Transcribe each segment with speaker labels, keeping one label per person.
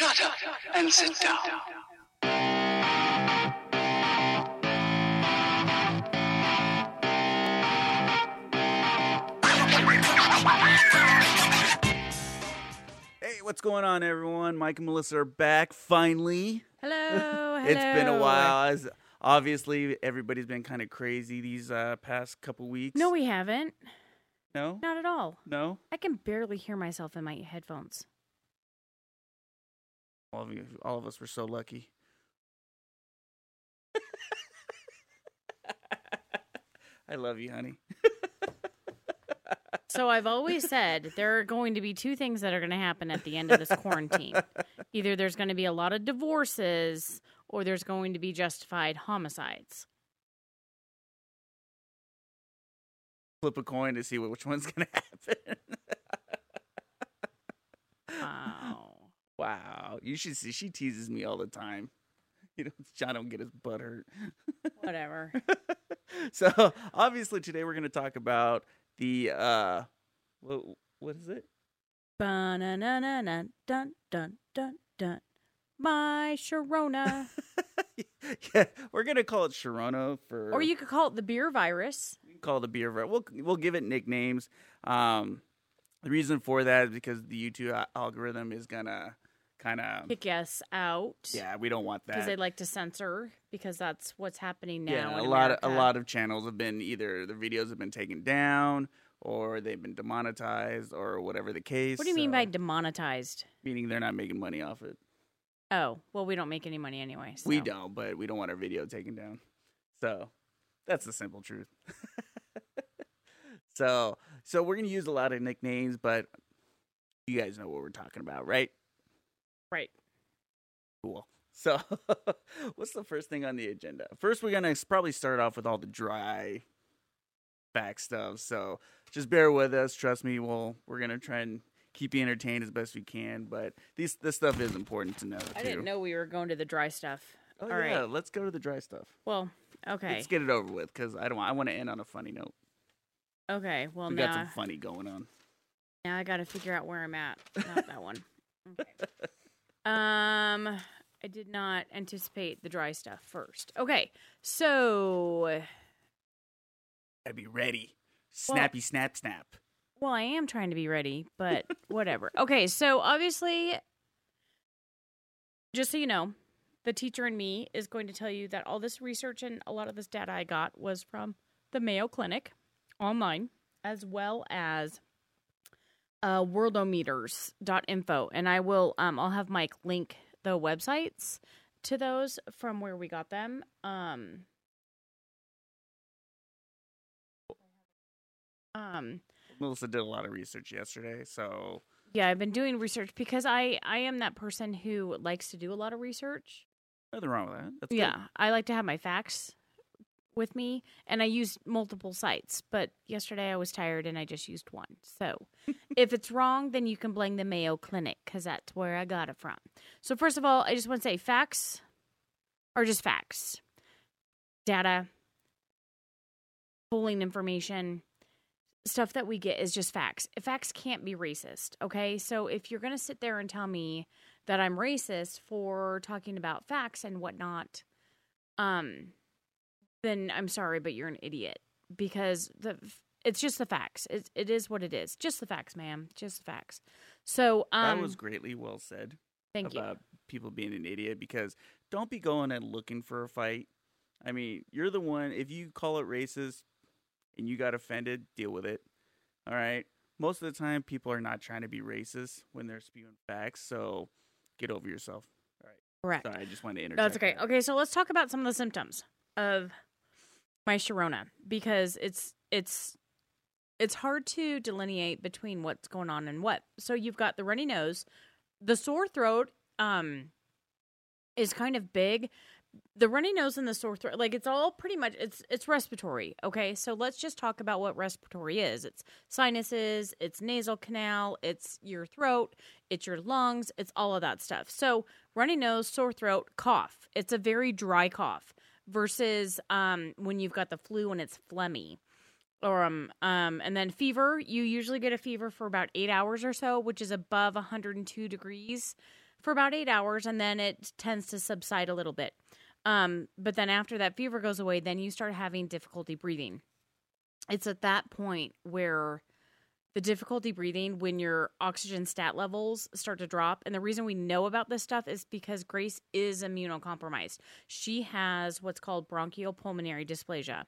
Speaker 1: Shut up and sit down.
Speaker 2: Hey, what's going on, everyone? Mike and Melissa are back finally.
Speaker 3: Hello, hello.
Speaker 2: It's been a while. As obviously, everybody's been kind of crazy these uh, past couple weeks.
Speaker 3: No, we haven't.
Speaker 2: no,
Speaker 3: Not at all.
Speaker 2: no.
Speaker 3: I can barely hear myself in my headphones.
Speaker 2: All of you, all of us were so lucky. I love you, honey.
Speaker 3: So I've always said there are going to be two things that are going to happen at the end of this quarantine. Either there's going to be a lot of divorces or there's going to be justified homicides.
Speaker 2: Flip a coin to see which one's gonna happen.
Speaker 3: Wow.
Speaker 2: Wow, you should see. She teases me all the time. You know, John don't get his butt hurt.
Speaker 3: Whatever.
Speaker 2: so obviously today we're going to talk about the uh what what is it
Speaker 3: Ba-na-na-na-na, dun dun dun dun. My Sharona.
Speaker 2: yeah we're going to call it Sharona for
Speaker 3: or you could call it the beer virus.
Speaker 2: we call it the beer virus. we'll we'll give it nicknames um the reason for that is because the YouTube algorithm is going to kind of
Speaker 3: Kick us out.
Speaker 2: yeah we don't want that because
Speaker 3: they like to censor because that's what's happening now.
Speaker 2: yeah a lot of a lot of channels have been either the videos have been taken down or they've been demonetized or whatever the case
Speaker 3: What do you mean by demonetized?
Speaker 2: meaning they're not making money off it
Speaker 3: Oh, well, we don't make any money anyway.
Speaker 2: We don't, but we don't want our video taken down. So that's the simple truth. so so we're gonna use a lot of nicknames, but you guys know what we're talking about, right?
Speaker 3: Right.
Speaker 2: Cool. So what's the first thing on the agenda? First we're gonna probably start off with all the dry back stuff. So just bear with us. Trust me, we'll we're gonna try and keep you entertained as best we can. But these this stuff is important to know.
Speaker 3: I
Speaker 2: too.
Speaker 3: didn't know we were going to the dry stuff.
Speaker 2: Oh
Speaker 3: All right.
Speaker 2: yeah, let's go to the dry stuff.
Speaker 3: Well, okay.
Speaker 2: Let's get it over with because I don't. Want, I want to end on a funny note.
Speaker 3: Okay. Well,
Speaker 2: we
Speaker 3: now,
Speaker 2: got some funny going on.
Speaker 3: now I got to figure out where I'm at. Not that one. Okay. Um, I did not anticipate the dry stuff first. Okay. So,
Speaker 2: Gotta be ready.
Speaker 3: Well-
Speaker 2: Snappy, snap, snap.
Speaker 3: well, I am trying to be ready, but whatever. Okay. So, obviously, just so you know, the teacher and me is going to tell you that all this research and a lot of this data I got was from the Mayo Clinic online, as well as uh, worldometers.info. And I will, um, I'll have Mike link the websites to those from where we got them. Um, um,
Speaker 2: Melissa did a lot of research yesterday, so
Speaker 3: yeah, I've been doing research because I I am that person who likes to do a lot of research.
Speaker 2: nothing wrong with that. That's good.
Speaker 3: yeah, I like to have my facts with me, and I used multiple sites. But yesterday I was tired and I just used one. So if it's wrong, then you can blame the Mayo Clinic because that's where I got it from. So first of all, I just want to say facts are just facts, data, pulling information. Stuff that we get is just facts. Facts can't be racist, okay? So if you're going to sit there and tell me that I'm racist for talking about facts and whatnot, um, then I'm sorry, but you're an idiot because the it's just the facts. It it is what it is. Just the facts, ma'am. Just the facts. So um,
Speaker 2: that was greatly well said
Speaker 3: thank you.
Speaker 2: about people being an idiot because don't be going and looking for a fight. I mean, you're the one. If you call it racist and you got offended, deal with it. All right. Most of the time, people are not trying to be racist when they're spewing facts. So get over yourself. All right.
Speaker 3: Correct.
Speaker 2: Sorry, I just wanted to interject.
Speaker 3: That's okay.
Speaker 2: that.
Speaker 3: Okay, so let's talk about some of the symptoms of my Sharona because it's it's it's hard to delineate between what's going on and what. So you've got the runny nose, the sore throat um is kind of big. The runny nose and the sore throat, like it's all pretty much it's it's respiratory. Okay, so let's just talk about what respiratory is. It's sinuses, it's nasal canal, it's your throat, it's your lungs, it's all of that stuff. So runny nose, sore throat, cough. It's a very dry cough versus um, when you've got the flu and it's phlegmy. Or um, um, and then fever. You usually get a fever for about eight hours or so, which is above 102 degrees for about eight hours, and then it tends to subside a little bit. Um, but then after that fever goes away, then you start having difficulty breathing. It's at that point where the difficulty breathing when your oxygen stat levels start to drop. And the reason we know about this stuff is because Grace is immunocompromised. She has what's called bronchial pulmonary dysplasia.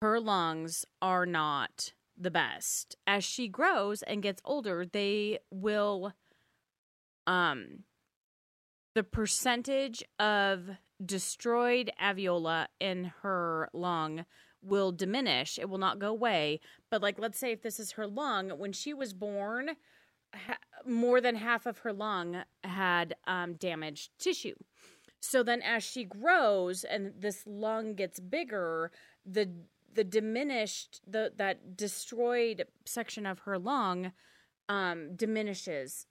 Speaker 3: Her lungs are not the best. As she grows and gets older, they will um the percentage of destroyed alveola in her lung will diminish. It will not go away. But, like, let's say if this is her lung, when she was born, ha- more than half of her lung had um, damaged tissue. So then, as she grows and this lung gets bigger, the the diminished the that destroyed section of her lung um, diminishes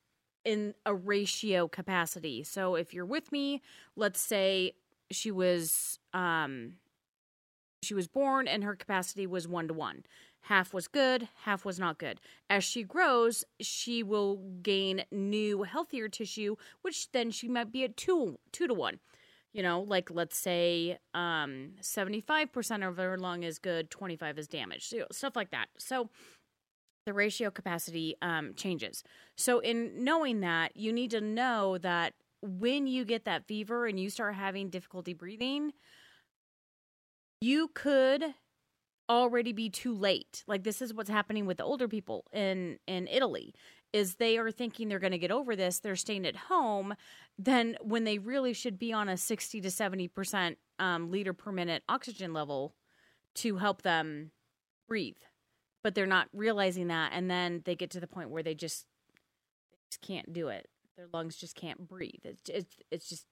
Speaker 3: in a ratio capacity. So if you're with me, let's say she was um, she was born and her capacity was one to one. Half was good, half was not good. As she grows, she will gain new, healthier tissue, which then she might be at two two to one. You know, like let's say um, 75% of her lung is good, 25 is damaged, stuff like that. So the ratio capacity um, changes. So, in knowing that, you need to know that when you get that fever and you start having difficulty breathing, you could already be too late. Like this is what's happening with the older people in in Italy is they are thinking they're going to get over this, they're staying at home, then when they really should be on a 60 to 70% um, liter per minute oxygen level to help them breathe. But they're not realizing that and then they get to the point where they just they just can't do it. Their lungs just can't breathe. It's it's, it's just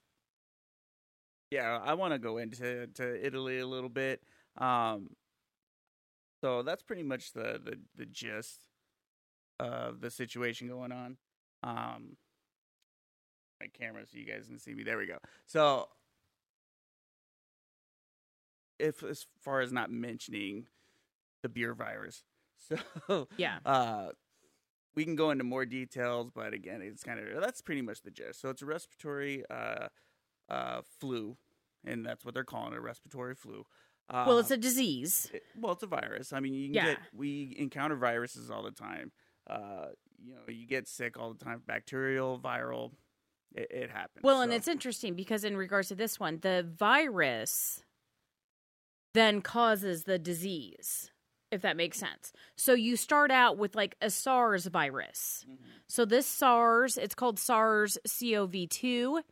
Speaker 2: Yeah, I want to go into to Italy a little bit. Um, so that's pretty much the the, the gist of the situation going on. Um, my camera so you guys can see me. There we go. So, if as far as not mentioning the beer virus, so
Speaker 3: yeah.
Speaker 2: uh, we can go into more details, but again, it's kind of that's pretty much the gist. So it's a respiratory uh, uh, flu, and that's what they're calling it, respiratory flu. Uh,
Speaker 3: Well, it's a disease.
Speaker 2: it- well, it's a virus. I mean, you can
Speaker 3: Yeah.
Speaker 2: get we encounter viruses all the time. Uh, you know, you get sick all the time, bacterial, viral. It, it happens.
Speaker 3: Well, and it's interesting because in regards to this one, the virus then causes the disease, if that makes sense. So you start out with like a SARS virus.
Speaker 2: Mhm.
Speaker 3: So this SARS, it's called SARS CoV2.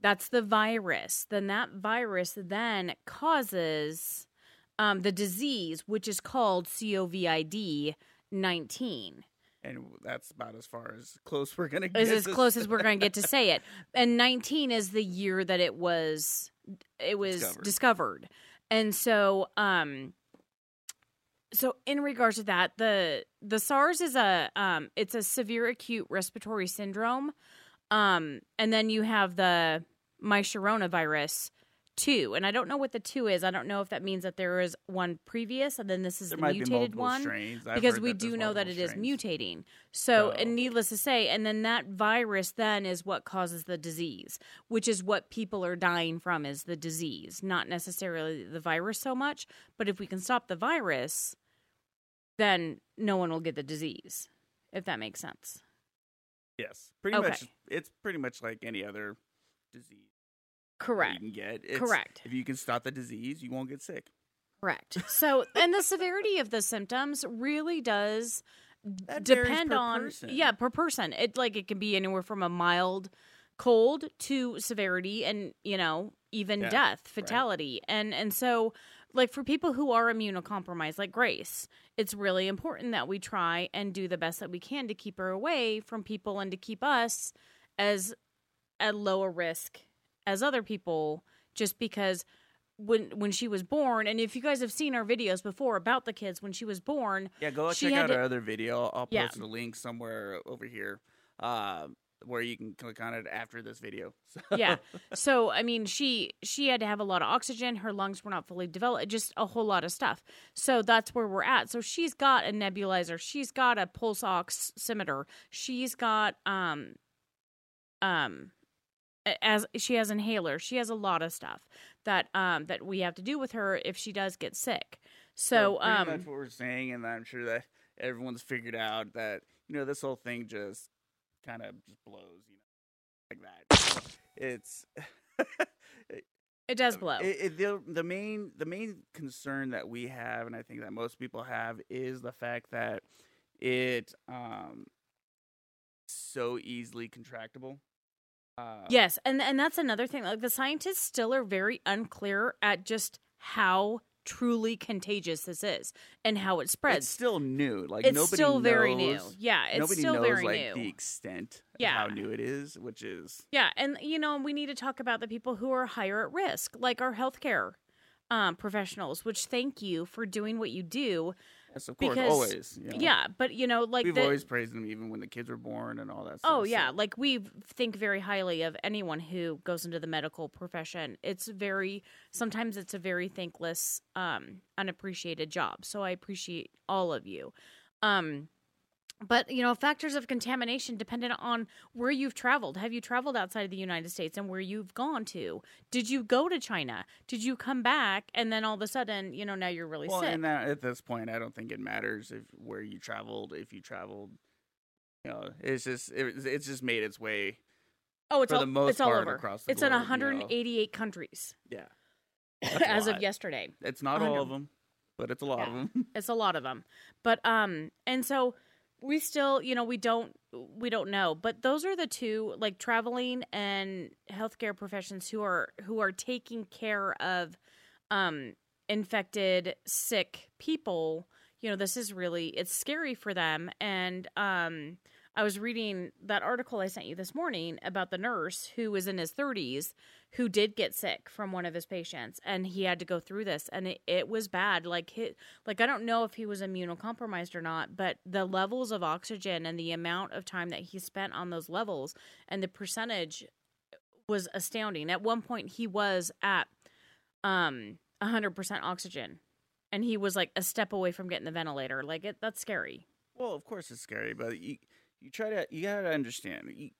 Speaker 3: That's the virus. Then that virus then causes um, the disease, which is called COVID 19.
Speaker 2: and that's about as far as close we're gonna get.
Speaker 3: is as close as we're going to get to say it. And 19 is the year that it was it was
Speaker 2: Discovered.
Speaker 3: discovered. And so um so in regards to that, the the SARS is a um it's a severe acute respiratory syndrome. Um and then you have the my Sharona virus two. And I don't know what the two is. I don't know if that means that there is one previous and then this is
Speaker 2: there
Speaker 3: the
Speaker 2: be
Speaker 3: mutated
Speaker 2: multiple
Speaker 3: one
Speaker 2: strains
Speaker 3: because we do know that it
Speaker 2: multiple
Speaker 3: is mutating. So,
Speaker 2: So-
Speaker 3: and needless to say, and then that virus then is what causes the disease, which is what people are dying from is the disease, not necessarily the virus so much. But if we can stop the virus, then no one will get the disease, if that makes sense.
Speaker 2: Yes, pretty
Speaker 3: Okay.
Speaker 2: much. It's pretty much like any other disease
Speaker 3: Correct.
Speaker 2: you can get. It's,
Speaker 3: Correct.
Speaker 2: If you can stop the disease, you won't get sick.
Speaker 3: Correct. So, and the severity of the symptoms really does
Speaker 2: That
Speaker 3: depend on
Speaker 2: person.
Speaker 3: yeah per person. It like it can be anywhere from a mild cold to severity, and you know even
Speaker 2: Death,
Speaker 3: death,
Speaker 2: right.
Speaker 3: fatality, and and so like for people who are immunocompromised, like Grace, it's really important that we try and do the best that we can to keep her away from people and to keep us as at lower risk as other people, just because when when she was born. And if you guys have seen our videos before about the kids when she was born
Speaker 2: Yeah, go check out
Speaker 3: to-
Speaker 2: our other video. I'll
Speaker 3: Yeah.
Speaker 2: post the link somewhere over here, uh, where you can click on it after this video. So,
Speaker 3: yeah. So i mean she she had to have a lot of oxygen. Her lungs were not fully developed just a whole lot of stuff. So that's where we're at. So she's got a nebulizer. She's got a pulse oximeter she's got um um as she has inhalers she has a lot of stuff that um that we have to do with her if she does get sick so
Speaker 2: pretty
Speaker 3: um
Speaker 2: much what we're saying, and I'm sure that everyone's figured out that you know this whole thing just kind of just blows, you know, like that. It's
Speaker 3: it does blow
Speaker 2: It, it, the the main the main concern that we have, and I think that most people have, is the fact that it um so easily contractable. Uh,
Speaker 3: Yes, and and that's another thing. Like the scientists still are very unclear at just how truly contagious this is and how it spreads.
Speaker 2: it's still new. Like
Speaker 3: It's
Speaker 2: nobody
Speaker 3: still very new. Yeah, it's
Speaker 2: nobody
Speaker 3: still
Speaker 2: knows
Speaker 3: very
Speaker 2: like
Speaker 3: new.
Speaker 2: the extent
Speaker 3: Yeah.
Speaker 2: of how new it is, which is
Speaker 3: Yeah, and you know we need to talk about the people who are higher at risk, like our healthcare um, professionals. Which thank you for doing what you do.
Speaker 2: Yes, of course,
Speaker 3: Because-
Speaker 2: always. you know.
Speaker 3: Yeah, but you know, like
Speaker 2: we've
Speaker 3: the,
Speaker 2: always praised them even when the kids were born and all that. stuff.
Speaker 3: Oh
Speaker 2: so-
Speaker 3: yeah, like we think very highly of anyone who goes into the medical profession. It's very sometimes it's a very thankless, um, unappreciated job. So I appreciate all of you. Um, but you know, factors of contamination dependent on where you've traveled. Have you traveled outside of the United States and where you've gone to? Did you go to China? Did you come back and then all of a sudden, you know, now you're really
Speaker 2: well,
Speaker 3: sick?
Speaker 2: and that, at this point, I don't think it matters if where you traveled, if you traveled. You know, it's just it, it's just made its way.
Speaker 3: oh, it's
Speaker 2: for
Speaker 3: all
Speaker 2: the most
Speaker 3: it's all
Speaker 2: part
Speaker 3: over.
Speaker 2: across the
Speaker 3: it's in
Speaker 2: globe, you know.
Speaker 3: 188 countries
Speaker 2: Yeah,
Speaker 3: as of yesterday.
Speaker 2: it's not
Speaker 3: A
Speaker 2: all of them, but it's a lot
Speaker 3: Yeah.
Speaker 2: of them.
Speaker 3: it's a lot of them but um and so we still you know we don't we don't know. But those are the two like traveling and healthcare professions who are who are taking care of um infected sick people. You know this is really it's scary for them. And um I was reading that article I sent you this morning about the nurse who was in his 30s who did get sick from one of his patients and he had to go through this and it, it was bad. Like hit like I don't know if he was immunocompromised or not but the levels of oxygen and the amount of time that he spent on those levels and the percentage was astounding. At one point he was at um 100% oxygen and he was like a step away from getting the ventilator. Like it that's scary.
Speaker 2: Well, of course it's scary, but you you try to you gotta understand. You,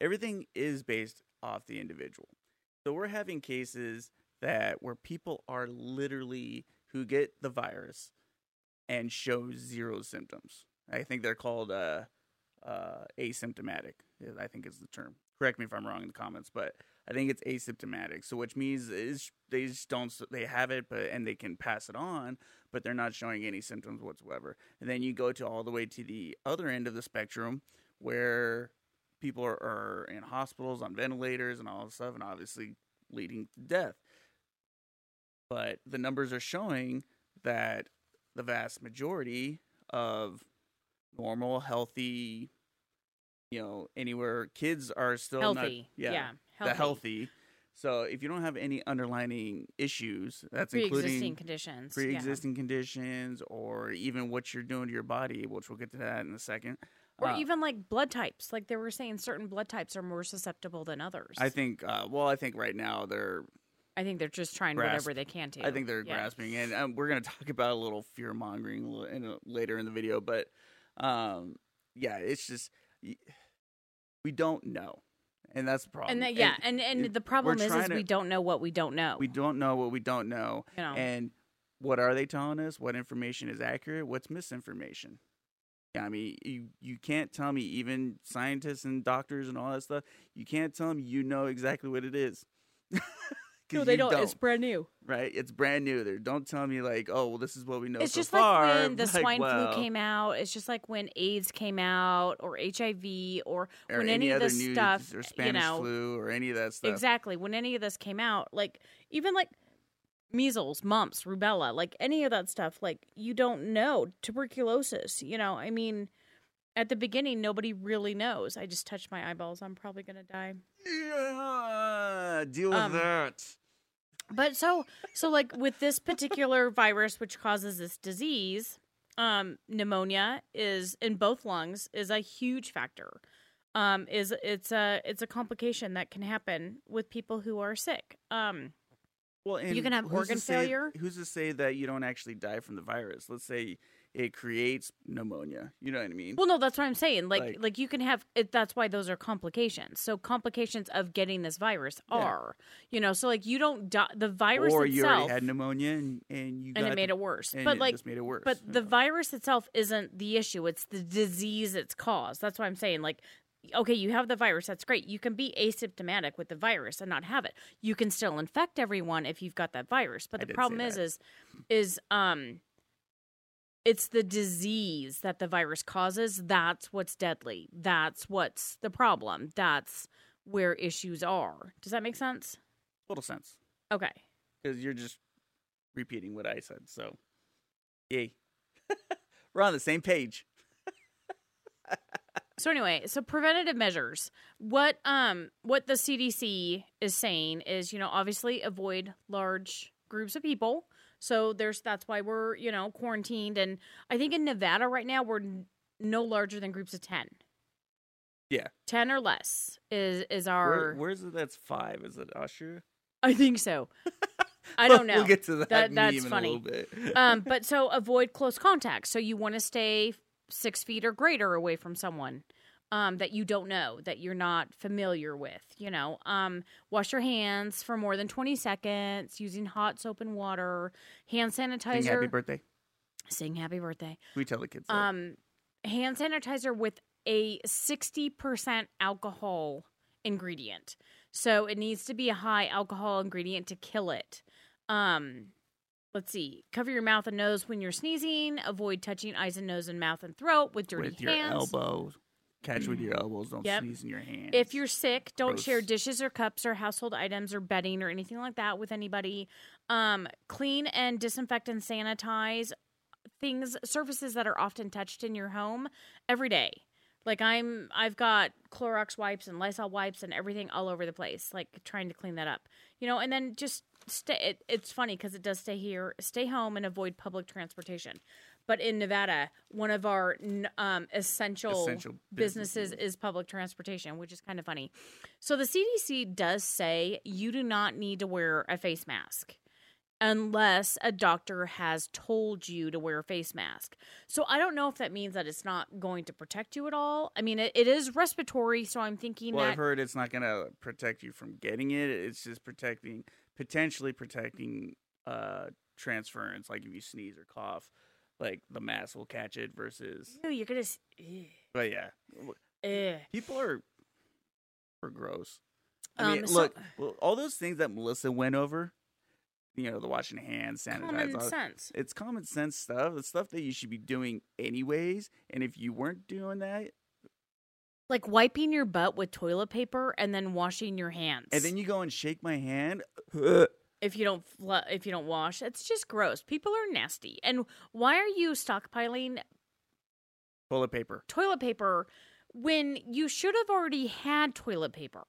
Speaker 2: everything is based off the individual. So we're having cases that where people are literally who get the virus and show zero symptoms. I think they're called uh, uh, asymptomatic. I think is the term. Correct me if I'm wrong in the comments, but I think it's asymptomatic. So which means is they just don't they have it, but and they can pass it on, but they're not showing any symptoms whatsoever. And then you go to all the way to the other end of the spectrum where people are, are in hospitals on ventilators and all this stuff, and obviously leading to death. But the numbers are showing that the vast majority of normal, healthy, you know, anywhere kids are still not-
Speaker 3: healthy
Speaker 2: yeah,
Speaker 3: yeah
Speaker 2: the healthy. So if you don't have any underlying issues, that's
Speaker 3: pre-existing
Speaker 2: including
Speaker 3: conditions yeah.
Speaker 2: pre-existing conditions or even what you're doing to your body, which we'll get to that in a second.
Speaker 3: or
Speaker 2: Uh,
Speaker 3: even like blood types like they were saying certain blood types are more susceptible than others
Speaker 2: I think, uh, well, I think right now they're,
Speaker 3: I think they're just trying
Speaker 2: grasp-
Speaker 3: whatever they can to
Speaker 2: I think they're
Speaker 3: Yeah.
Speaker 2: grasping, and um, we're gonna talk about a little fear mongering in a, later in the video, but um, yeah, it's just we don't know, and that's the problem.
Speaker 3: and that, yeah and and,
Speaker 2: it-
Speaker 3: the problem is, is
Speaker 2: to-
Speaker 3: we don't know what we don't know
Speaker 2: we don't know what we don't know,
Speaker 3: you know
Speaker 2: and what are they telling us? What information is accurate? What's misinformation? Yeah, I mean, you you can't tell me even scientists and doctors and all that stuff. You can't tell me you know exactly what it is.
Speaker 3: no they
Speaker 2: you
Speaker 3: don't. it's brand new
Speaker 2: right. It's brand new. There, don't tell me like, oh, well, this is what we know.
Speaker 3: it's
Speaker 2: so
Speaker 3: just
Speaker 2: far.
Speaker 3: like when the
Speaker 2: Like,
Speaker 3: swine
Speaker 2: well,
Speaker 3: flu came out it's just like when aids came out or hiv or,
Speaker 2: or
Speaker 3: when
Speaker 2: any,
Speaker 3: any, of this stuff
Speaker 2: or Spanish
Speaker 3: you know
Speaker 2: flu or any of that stuff.
Speaker 3: Exactly. When any of this came out, like even like measles, mumps, rubella, like any of that stuff, like you don't know. Tuberculosis, you know, I mean, at the beginning, nobody really knows. I just touched my eyeballs. I'm probably going to die.
Speaker 2: Yeah, deal with
Speaker 3: Um,
Speaker 2: that.
Speaker 3: But so, so like with this particular virus, which causes this disease, um, pneumonia is in both lungs is a huge factor. Um, is it's a it's a complication that can happen with people who are sick. Um,
Speaker 2: Well, and
Speaker 3: can have organ
Speaker 2: say-
Speaker 3: failure.
Speaker 2: Who's to say that you don't actually die from the virus? Let's say it creates pneumonia. You know what I mean?
Speaker 3: Well, no, that's what I'm saying. Like,
Speaker 2: Like-
Speaker 3: like, you can have it. That's why those are complications. So complications of getting this virus
Speaker 2: Yeah.
Speaker 3: are, you know, so like you don't die. The virus
Speaker 2: or you already had pneumonia and, and you
Speaker 3: and
Speaker 2: got
Speaker 3: it made
Speaker 2: the-
Speaker 3: it worse.
Speaker 2: and
Speaker 3: But
Speaker 2: it
Speaker 3: like,
Speaker 2: just made it worse.
Speaker 3: but the
Speaker 2: Yeah.
Speaker 3: virus itself isn't the issue. It's the disease it's caused. That's why I'm saying like. Okay, you have the virus. That's great. You can be asymptomatic with the virus and not have it. You can still infect everyone if you've got that virus. But
Speaker 2: I
Speaker 3: the problem is, is, is um, it's the disease that the virus causes that's what's deadly that's what's the problem that's where issues are. Does that make sense?
Speaker 2: Total sense.
Speaker 3: Okay.
Speaker 2: Because you're just repeating what I said. So, yay, we're on the same page.
Speaker 3: so anyway so preventative measures. What um what the cdc is saying is you know obviously avoid large groups of people so there's that's why we're you know quarantined and i think in nevada right now we're n- no larger than groups of 10
Speaker 2: Yeah.
Speaker 3: 10 or less is is our
Speaker 2: Where, where's it? That's five. Is it Austria?
Speaker 3: i think so i don't know
Speaker 2: we'll get to that.
Speaker 3: That- that's
Speaker 2: in
Speaker 3: funny.
Speaker 2: A little bit.
Speaker 3: um, but so avoid close contact. So you want to stay six feet or greater away from someone um, that you don't know, that you're not familiar with. You know, um, wash your hands for more than 20 seconds using hot soap and water. Hand sanitizer.
Speaker 2: Sing happy birthday.
Speaker 3: Sing happy birthday.
Speaker 2: We tell the kids. that.
Speaker 3: Um, hand sanitizer with a 60% alcohol ingredient. So it needs to be a high alcohol ingredient to kill it. Um, let's see. Cover your mouth and nose when you're sneezing. Avoid touching eyes and nose and mouth and throat with dirty
Speaker 2: with your
Speaker 3: hands.
Speaker 2: elbows. Catch with your elbows. Don't
Speaker 3: Yep.
Speaker 2: sneeze in your hands.
Speaker 3: If you're sick, don't share dishes or cups or household items or bedding or anything like that with anybody. Um, clean and disinfect and sanitize things, surfaces that are often touched in your home every day. Like I'm, I've got Clorox wipes and Lysol wipes and everything all over the place. Like trying to clean that up, you know. And then just stay. It, it's funny because it does stay here, stay home, and avoid public transportation. But in Nevada, one of our um, essential,
Speaker 2: Essential
Speaker 3: businesses
Speaker 2: businesses.
Speaker 3: is public transportation, which is kind of funny. So the CDC does say you do not need to wear a face mask unless a doctor has told you to wear a face mask. So I don't know if that means that it's not going to protect you at all. I mean, it, it is respiratory, so I'm thinking
Speaker 2: well,
Speaker 3: that
Speaker 2: I've heard it's not going to protect you from getting it. It's just protecting, potentially protecting uh transference. Like if you sneeze or cough, like the mass will catch it. Versus,
Speaker 3: Ew, you're gonna. s- Ugh.
Speaker 2: but yeah,
Speaker 3: Ugh.
Speaker 2: people are are gross. I
Speaker 3: Um,
Speaker 2: mean,
Speaker 3: so-
Speaker 2: look, well, all those things that Melissa went over, you know, the washing hands, sanitize,
Speaker 3: Common
Speaker 2: all-
Speaker 3: sense.
Speaker 2: it's common sense stuff. It's stuff that you should be doing anyways. And if you weren't doing that,
Speaker 3: Like wiping your butt with toilet paper and then washing your hands.
Speaker 2: and then you go and shake my hand,
Speaker 3: if you don't if you don't wash, it's just gross. People are nasty. And why are you stockpiling
Speaker 2: toilet paper.
Speaker 3: toilet paper when you should have already had toilet paper.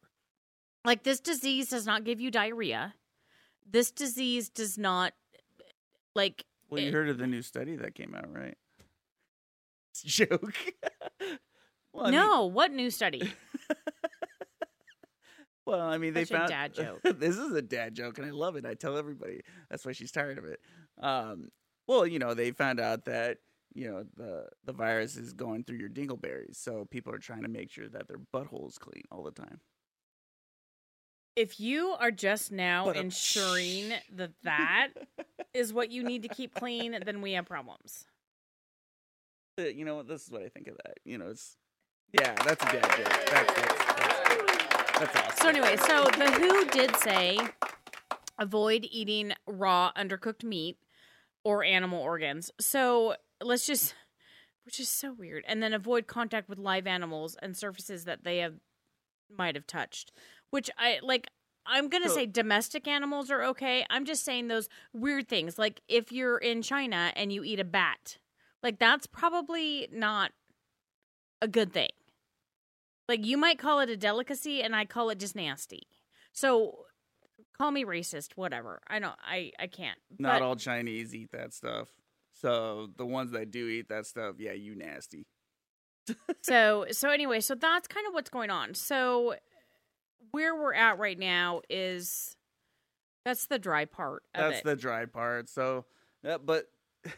Speaker 3: Like this disease does not give you diarrhea. This disease does not like
Speaker 2: Well, you
Speaker 3: it-
Speaker 2: heard of the new study that came out, right? Joke. well, I mean-
Speaker 3: No, what new study?
Speaker 2: Well, I mean, they
Speaker 3: Such a
Speaker 2: found
Speaker 3: dad joke.
Speaker 2: this is a dad joke, and I love it. I tell everybody that's why she's tired of it. Um, well, you know, they found out that you know the the virus is going through your dingleberries, so people are trying to make sure that their butthole is clean all the time.
Speaker 3: If you are just now
Speaker 2: But, uh,
Speaker 3: ensuring that that is what you need to keep clean, then we have problems.
Speaker 2: Uh, you know what? This is what I think of that. You know, it's yeah, that's a dad joke. That's that's, that's, that's awesome.
Speaker 3: So anyway, so the WHO did say avoid eating raw, undercooked meat or animal organs. So let's just, which is so weird, and then avoid contact with live animals and surfaces that they have might have touched. Which I like. I'm gonna
Speaker 2: So-
Speaker 3: say domestic animals are okay. I'm just saying those weird things, like if you're in China and you eat a bat, like that's probably not a good thing. Like you might call it a delicacy, and I call it just nasty. So call me racist, whatever. I don't. I I can't.
Speaker 2: Not
Speaker 3: But-
Speaker 2: all Chinese eat that stuff. So the ones that do eat that stuff, yeah, you nasty.
Speaker 3: so so anyway, so that's kind of what's going on. So where we're at right now is that's the dry part of
Speaker 2: That's
Speaker 3: it.
Speaker 2: the dry part. So, yeah, but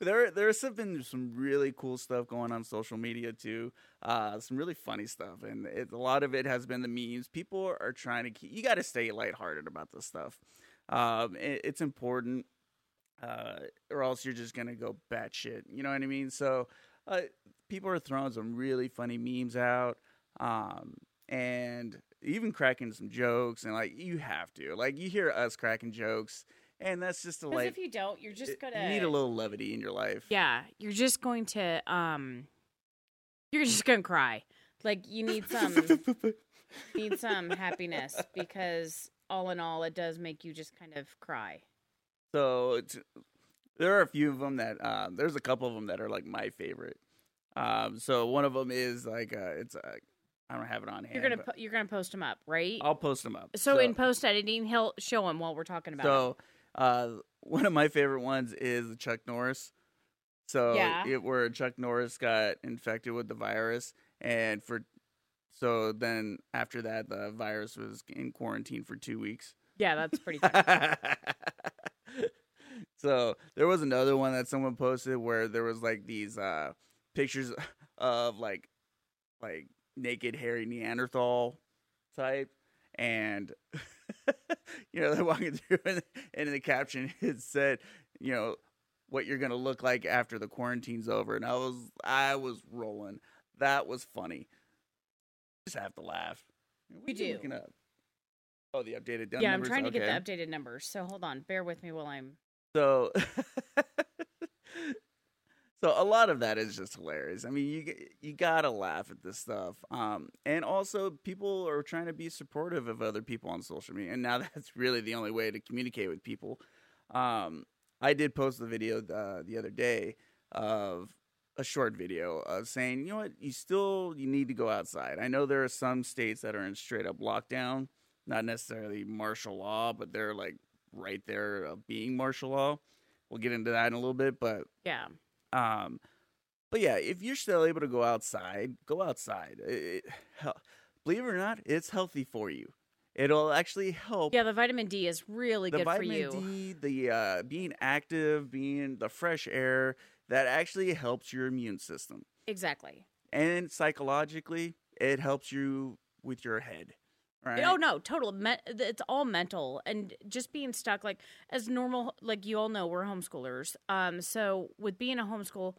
Speaker 2: there there's have been some really cool stuff going on social media too. Uh, some really funny stuff, and it, a lot of it has been the memes. People are trying to keep. You got to stay lighthearted about this stuff. Um, it, it's important, uh, or else you're just gonna go batshit. You know what I mean? So, uh, people are throwing some really funny memes out, um, and even cracking some jokes. And like you have to, like you hear us cracking jokes, and that's just a
Speaker 3: Because
Speaker 2: like
Speaker 3: if you don't, you're just gonna
Speaker 2: you need a little levity in your life.
Speaker 3: Yeah, you're just going to um, you're just gonna cry. Like you need some need some happiness because all in all, it does make you just kind of cry.
Speaker 2: So there are a few of them that um, there's a couple of them that are like my favorite. Um, so one of them is like uh, it's uh, I don't have it on hand.
Speaker 3: You're gonna po- you're gonna post them up, right?
Speaker 2: I'll post them up.
Speaker 3: so, in post editing, he'll show him while we're talking about. it.
Speaker 2: Uh, one of my favorite ones is Chuck Norris. So
Speaker 3: Yeah.
Speaker 2: it where Chuck Norris got infected with the virus, and for so then after that the virus was in quarantine for two weeks.
Speaker 3: Yeah, that's pretty funny.
Speaker 2: so there was another one that someone posted where there was like these uh pictures of like like naked hairy Neanderthal type and you know they're walking through and, and in the caption it said you know what you're gonna look like after the quarantine's over and I was I was rolling that was funny just have to laugh
Speaker 3: We do.
Speaker 2: looking up? oh the updated numbers.
Speaker 3: yeah, I'm
Speaker 2: numbers?
Speaker 3: trying to
Speaker 2: Okay.
Speaker 3: get the updated numbers. So hold on, bear with me while I'm.
Speaker 2: So, so a lot of that is just hilarious. I mean, you you gotta laugh at this stuff. Um, and also people are trying to be supportive of other people on social media, and now that's really the only way to communicate with people. Um, I did post the video uh, the other day of a short video of saying, you know what, you still you need to go outside. I know there are some states that are in straight up lockdown, not necessarily martial law, but they're like right there being martial law. We'll get into that in a little bit, but
Speaker 3: Yeah,
Speaker 2: um, but yeah, if you're still able to go outside, go outside. It, it- believe it or not, it's healthy for you. It'll actually help
Speaker 3: yeah. The vitamin D is really good for you. The vitamin.
Speaker 2: D, the uh, being active, being the fresh air, that actually helps your immune system.
Speaker 3: Exactly.
Speaker 2: And psychologically, it helps you with your head. Right?
Speaker 3: Oh no, total. Me- it's all mental, and just being stuck. Like as normal, like you all know, we're homeschoolers. Um, so with being a homeschool,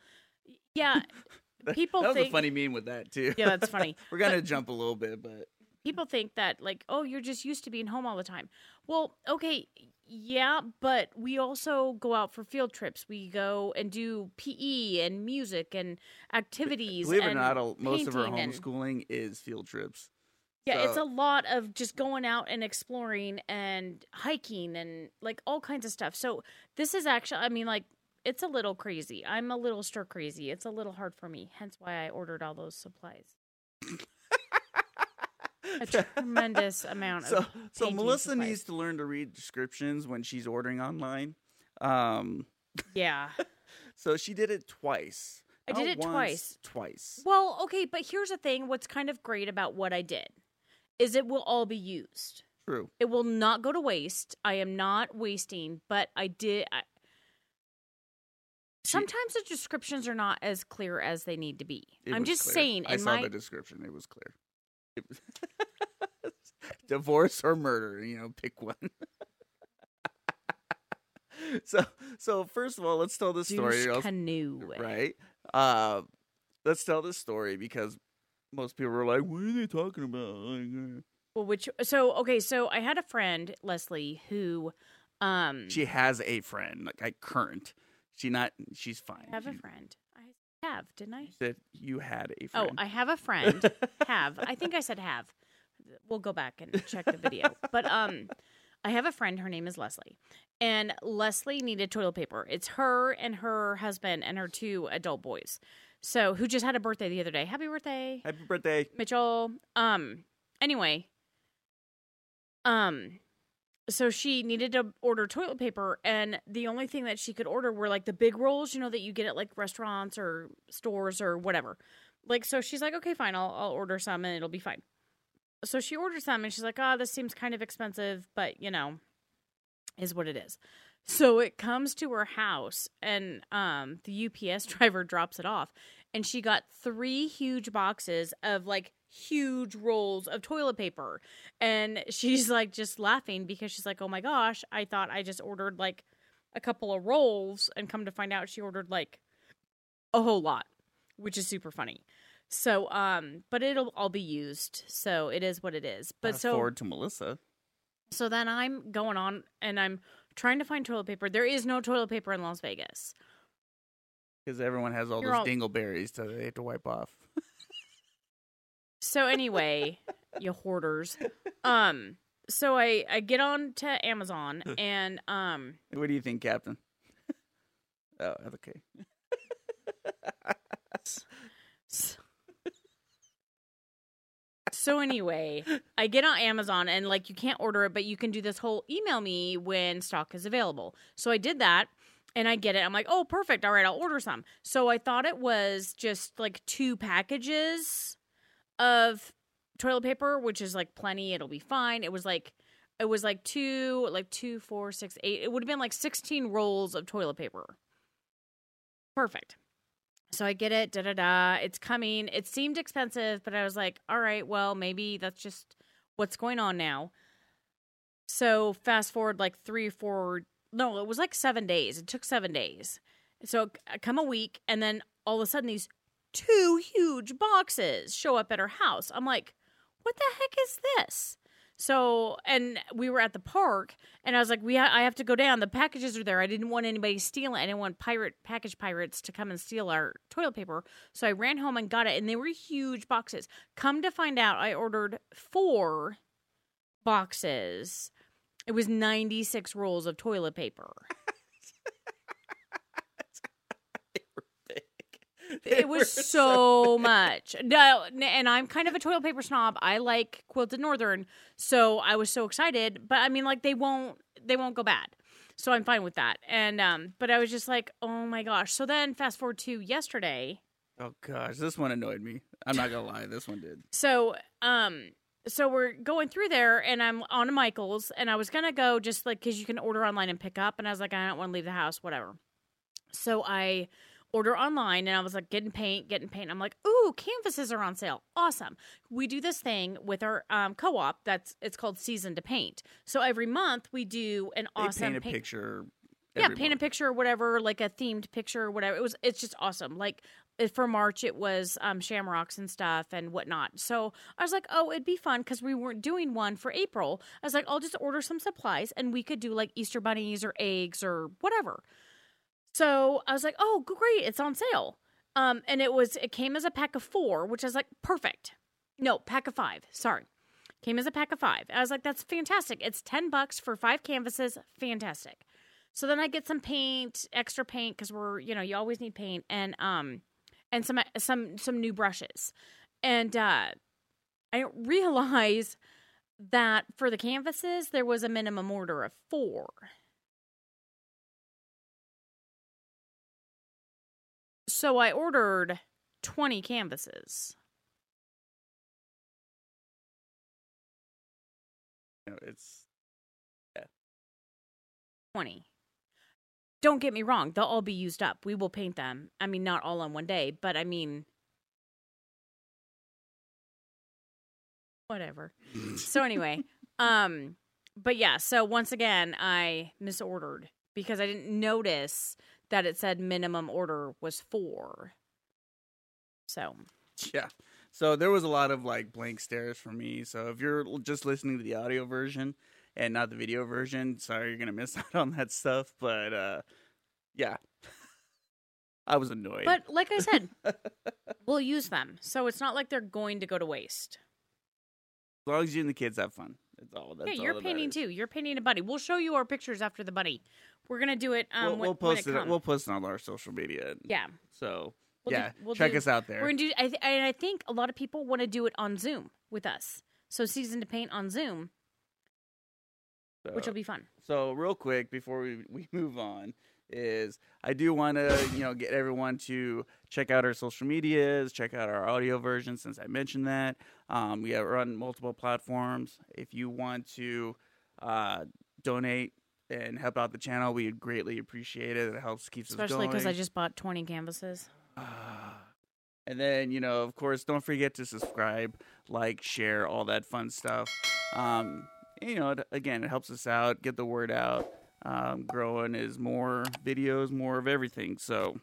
Speaker 3: yeah, people
Speaker 2: that was
Speaker 3: think.
Speaker 2: a funny meme with that too.
Speaker 3: Yeah, that's funny.
Speaker 2: We're gonna jump a little bit, but
Speaker 3: people think that like oh you're just used to being home all the time well okay yeah but we also go out for field trips we go and do pe and music and activities
Speaker 2: believe it or not, most of our
Speaker 3: painting and-
Speaker 2: homeschooling is field trips.
Speaker 3: Yeah it's a lot of just going out and exploring and hiking and like all kinds of stuff so this is actually i mean like it's a little crazy i'm a little stir crazy it's a little hard for me hence why i ordered all those supplies a tremendous amount
Speaker 2: so
Speaker 3: of
Speaker 2: so Melissa
Speaker 3: supplies.
Speaker 2: needs to learn to read descriptions when she's ordering online. Um,
Speaker 3: yeah
Speaker 2: so she did it twice.
Speaker 3: I did
Speaker 2: Not
Speaker 3: it
Speaker 2: once,
Speaker 3: twice.
Speaker 2: Twice.
Speaker 3: Well, okay, but here's the thing what's kind of great about what I did is it will all be used.
Speaker 2: True.
Speaker 3: It will not go to waste. I am not wasting, but I did I, Sometimes the descriptions are not as clear as they need to be.
Speaker 2: It
Speaker 3: I'm just
Speaker 2: clear.
Speaker 3: saying
Speaker 2: I saw
Speaker 3: my
Speaker 2: the description. It was clear. It was Divorce or murder, you know, pick one. so, so first of all, let's tell this story. else-
Speaker 3: canoe.
Speaker 2: right? Uh, let's tell this story because most people were like, "What are they talking about?" Like, uh,
Speaker 3: Well, which so okay, so I had a friend, Leslie, who um
Speaker 2: She has a friend, like I current. She not. She's fine.
Speaker 3: I have a friend. I have, didn't I?
Speaker 2: Said you had a friend.
Speaker 3: Oh,
Speaker 2: friend.
Speaker 3: I have a friend. have. I think I said have. We'll go back and check the video. But um I have a friend, her name is Leslie. And Leslie needed toilet paper. It's her and her husband and her two adult boys. So who just had a birthday the other day. Happy birthday,
Speaker 2: Happy birthday.
Speaker 3: Mitchell. Um anyway. Um so she needed to order toilet paper and the only thing that she could order were like the big rolls you know that you get at like restaurants or stores or whatever like so she's like okay fine i'll, I'll order some and it'll be fine so she orders some and she's like oh this seems kind of expensive but you know is what it is So it comes to her house, and um, the UPS driver drops it off, and she got three huge boxes of like huge rolls of toilet paper, and she's like just laughing because she's like, "Oh my gosh, I thought I just ordered like a couple of rolls, and come to find out she ordered like a whole lot, which is super funny." So, um, but it'll all be used, so it is what it is. But
Speaker 2: Fast
Speaker 3: so
Speaker 2: forward to Melissa.
Speaker 3: so then I'm going on and I'm trying to find toilet paper. There is no toilet paper in Las Vegas.
Speaker 2: Because everyone has all
Speaker 3: You're
Speaker 2: those
Speaker 3: all-
Speaker 2: dingleberries that they have to wipe off.
Speaker 3: So anyway, you hoarders. Um so I I get on to Amazon and um
Speaker 2: What do you think, Captain? oh, okay.
Speaker 3: s- So anyway, I get on Amazon and like you can't order it, but you can do this whole email me when stock is available. So I did that and I get it. I'm like, oh, perfect. All right, I'll order some. So I thought it was just like two packages of toilet paper, which is like plenty. It'll be fine. It was like, it was like two, like two, four, six, eight. It would have been like 16 rolls of toilet paper. Perfect. So I get it, da da da. It's coming. It seemed expensive, but I was like, all right, well, maybe that's just what's going on now. So fast forward like three or four, no, it was like seven days. It took seven days. So I uh, come a week, and then all of a sudden, these two huge boxes show up at her house. I'm like, what the heck is this? So, and we were at the park, and I was like, "We, ha- I have to go down. The packages are there. I didn't want anybody stealing. I didn't want pirate package pirates to come and steal our toilet paper. So I ran home and got it, and they were huge boxes. Come to find out, I ordered four boxes. It was ninety six rolls of toilet paper. It was so much. No, and I'm kind of a toilet paper snob. I like quilted northern, so I was so excited. But I mean, like they won't they won't go bad, so I'm fine with that. And um, but I was just like, oh my gosh. So then fast forward to yesterday.
Speaker 2: Oh gosh, this one annoyed me. I'm not gonna lie, this one did.
Speaker 3: So um, so we're going through there, and I'm on a Michaels, and I was gonna go just like because you can order online and pick up, and I was like, I don't want to leave the house, whatever. So I order online and I was like getting paint, getting paint. I'm like, ooh, canvases are on sale. Awesome. We do this thing with our um, co-op that's it's called Season to Paint. So every month we do an
Speaker 2: They
Speaker 3: awesome
Speaker 2: paint a
Speaker 3: paint-
Speaker 2: picture.
Speaker 3: yeah, paint a picture or whatever, like a themed picture or whatever. It was it's just awesome. Like for March, it was um, shamrocks and stuff and whatnot. So I was like, oh, it'd be fun because we weren't doing one for April. I was like, I'll just order some supplies and we could do like Easter bunnies or eggs or whatever. So I was like, oh, great, it's on sale. Um, and it was it came as a pack of four, which I was like, perfect. No, pack of five. Sorry. Came as a pack of five. I was like, that's fantastic. It's 10 bucks for five canvases. Fantastic. So then I get some paint, extra paint, because we're, you know, you always need paint and um and some some some new brushes. And uh I realize that for the canvases there was a minimum order of four. So I ordered 20 canvases.
Speaker 2: Know, it's
Speaker 3: 20. Don't get me wrong, they'll all be used up. We will paint them. I mean, not all on one day, but I mean, whatever. so anyway, um, but yeah, so once again, I misordered because I didn't notice that it said minimum order was four. So
Speaker 2: yeah. So there was a lot of like blank stares for me. So if you're just listening to the audio version and not the video version, sorry you're gonna miss out on that stuff. But uh, yeah, I was annoyed.
Speaker 3: But like I said, we'll use them. So it's not like they're going to go to waste.
Speaker 2: as long as you and the kids have fun, that's all. That's
Speaker 3: yeah, you're
Speaker 2: that
Speaker 3: painting
Speaker 2: matters.
Speaker 3: too. You're painting a bunny. We'll show you our pictures after the bunny. We're gonna do it. Um,
Speaker 2: we'll, we'll
Speaker 3: when
Speaker 2: post
Speaker 3: it.
Speaker 2: it. we'll post it on our social media.
Speaker 3: yeah,
Speaker 2: So
Speaker 3: We'll do-
Speaker 2: yeah,
Speaker 3: we'll
Speaker 2: check
Speaker 3: do-
Speaker 2: us out there.
Speaker 3: we're gonna do. I th- and I think a lot of people want to do it on Zoom with us. So season to paint on Zoom, which will be fun.
Speaker 2: So real quick before we, we move on is I do want to you know get everyone to check out our social medias, check out our audio version since I mentioned that. Um, we are on multiple platforms. If you want to uh, donate and help out the channel, we would greatly appreciate it. It helps keeps
Speaker 3: Especially
Speaker 2: us
Speaker 3: because I just bought 20 canvases.
Speaker 2: and then you know, of course, don't forget to subscribe, like, share, all that fun stuff. Um, you know, it, again, it helps us out, get the word out. Um, growing is more videos, more of everything. So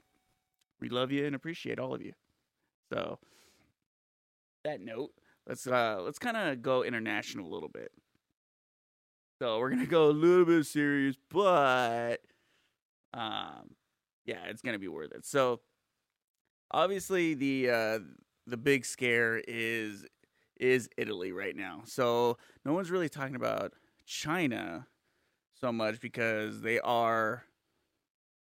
Speaker 2: we love you and appreciate all of you. So that note, let's uh let's kind of go international a little bit. So we're gonna go a little bit serious, but um, yeah, it's gonna be worth it. So obviously the uh the big scare is is Italy right now. So no one's really talking about China so much because they are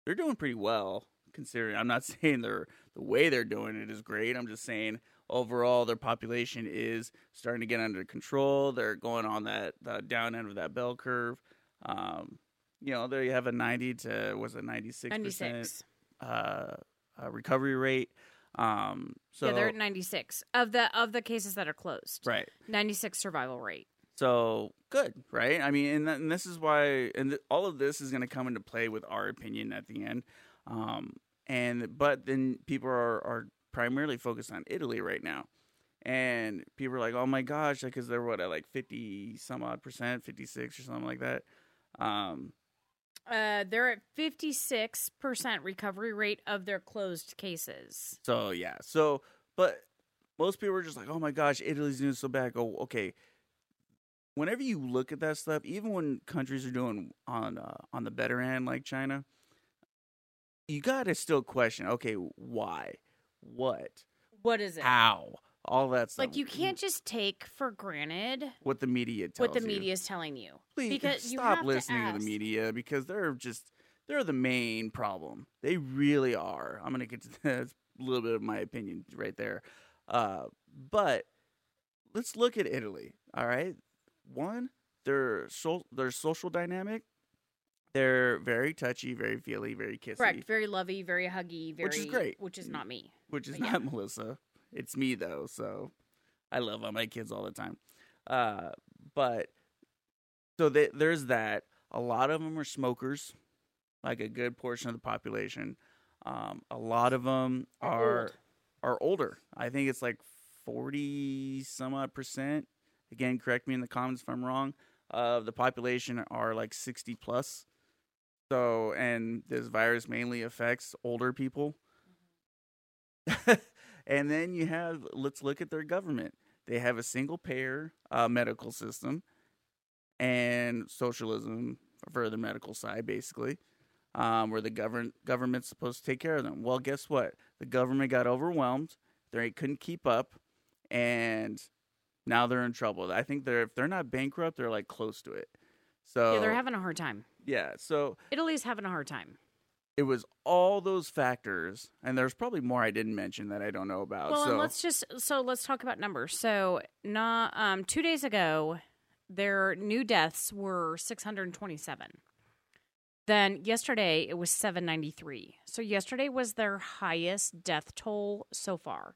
Speaker 2: they're doing pretty well considering I'm not saying they're the way they're doing it is great. I'm just saying overall their population is starting to get under control. They're going on that the down end of that bell curve. Um, you know, they have a 90 to was it 96 percent
Speaker 3: 96.
Speaker 2: uh, uh, recovery rate. Um, so
Speaker 3: yeah, they're at 96 of the of the cases that are closed.
Speaker 2: right.
Speaker 3: 96 survival rate.
Speaker 2: So good, right? I mean, and, th- and this is why, and th- all of this is going to come into play with our opinion at the end. Um, and but then people are are primarily focused on Italy right now, and people are like, oh my gosh, because they're what at like fifty some odd percent, fifty six or something like that. Um,
Speaker 3: Uh, they're at 56% recovery rate of their closed cases.
Speaker 2: So yeah, so but most people are just like, oh my gosh, Italy's doing so bad. Go okay. Whenever you look at that stuff, even when countries are doing on uh, on the better end like China, you got to still question. Okay, why, what,
Speaker 3: What is it?
Speaker 2: how, all that stuff.
Speaker 3: Like you can't just take for granted
Speaker 2: what the media tells
Speaker 3: what the
Speaker 2: you.
Speaker 3: media is telling you.
Speaker 2: Please
Speaker 3: because you
Speaker 2: stop
Speaker 3: have
Speaker 2: listening to,
Speaker 3: ask.
Speaker 2: the media because they're just they're the main problem. They really are. I'm gonna get to that's a little bit of my opinion right there. Uh, but let's look at Italy. All right, one, their so, their social dynamic. They're very touchy, very feely, very kissy.
Speaker 3: Correct. Very lovey, very huggy, very
Speaker 2: Which is great.
Speaker 3: Which is not me.
Speaker 2: which is
Speaker 3: But yeah.
Speaker 2: not Melissa. It's me though, so I love all my kids all the time. Uh, but so they, there's that. A lot of them are smokers, like a good portion of the population. Um, a lot of them
Speaker 3: Are
Speaker 2: are
Speaker 3: old.
Speaker 2: are older. I think it's like forty some odd percent. Again, correct me in the comments if I'm wrong. Of the population are like sixty plus. So, and this virus mainly affects older people. and then you have, let's look at their government. They have a single payer uh, medical system and socialism for the medical side, basically, um, where the govern- government's supposed to take care of them. Well, guess what? The government got overwhelmed. They couldn't keep up, and now they're in trouble. I think they're if they're not bankrupt, they're like close to it. So
Speaker 3: Yeah, they're having a hard time.
Speaker 2: yeah, so
Speaker 3: Italy's having a hard time.
Speaker 2: it was all those factors, and there's probably more I didn't mention that I don't know about.
Speaker 3: Well,
Speaker 2: so
Speaker 3: and let's just so let's talk about numbers. So, not um, two days ago, their new deaths were 627. Then yesterday it was 793. So yesterday was their highest death toll so far.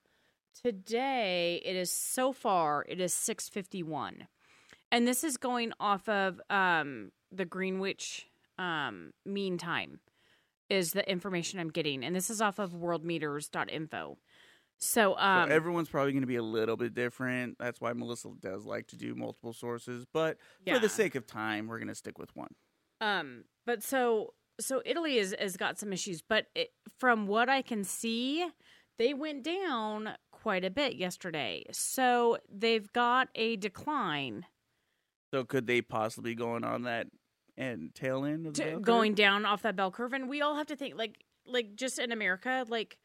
Speaker 3: Today it is so far it is 651. And this is going off of um, the Greenwich um, mean time is the information I'm getting and this is off of worldometers.info. So
Speaker 2: So
Speaker 3: um
Speaker 2: everyone's probably going to be a little bit different. That's why Melissa does like to do multiple sources. But for the sake of time, we're going to stick with one.
Speaker 3: Um, but so so Italy has has got some issues, but it, from what I can see, they went down quite a bit yesterday. So they've got a decline
Speaker 2: So could they possibly going on that and tail end of the
Speaker 3: to,
Speaker 2: bell curve?
Speaker 3: going down off that bell curve, and we all have to think like like just in America, like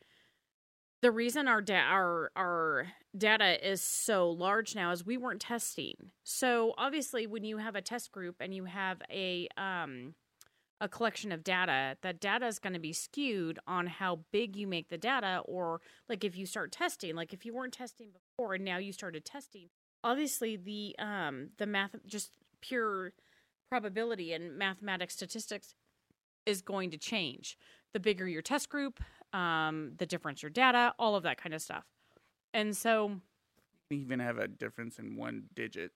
Speaker 3: the reason our da- our our data is so large now is we weren't testing. So obviously, when you have a test group and you have a um a collection of data, that data is going to be skewed on how big you make the data, or like if you start testing, like if you weren't testing before and now you started testing, obviously the um the math just pure probability and mathematics statistics is going to change. The bigger your test group, um, the difference your data, all of that kind of stuff. And so,
Speaker 2: even have a difference in one digit,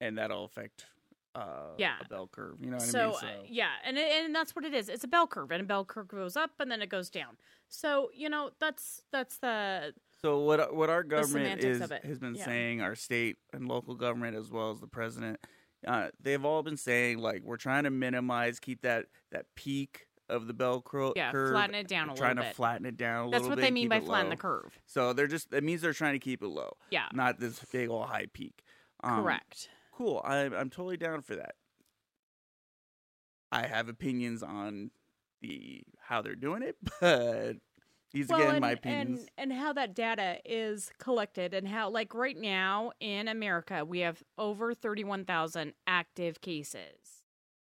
Speaker 2: and that'll affect uh,
Speaker 3: Yeah.
Speaker 2: a bell curve. You know what
Speaker 3: so,
Speaker 2: I mean?
Speaker 3: uh, yeah, and and that's what it is. It's a bell curve, and a bell curve goes up and then it goes down. So you know that's that's the
Speaker 2: So what what our government is has been
Speaker 3: Yeah.
Speaker 2: saying, our state and local government as well as the president, uh, they've all been saying like we're trying to minimize, keep that that peak of the bell cro-
Speaker 3: yeah
Speaker 2: curve,
Speaker 3: flatten it down a
Speaker 2: trying to flatten it down a
Speaker 3: that's
Speaker 2: little
Speaker 3: what they mean by flatten the curve.
Speaker 2: So they're just it means they're trying to keep it low,
Speaker 3: Yeah,
Speaker 2: not this big old high peak. Um,
Speaker 3: correct.
Speaker 2: Cool. I'm I'm totally down for that. I have opinions on the how they're doing it, but these again
Speaker 3: and,
Speaker 2: my opinions.
Speaker 3: and and how that data is collected and how like right now in America we have over 31,000 active cases.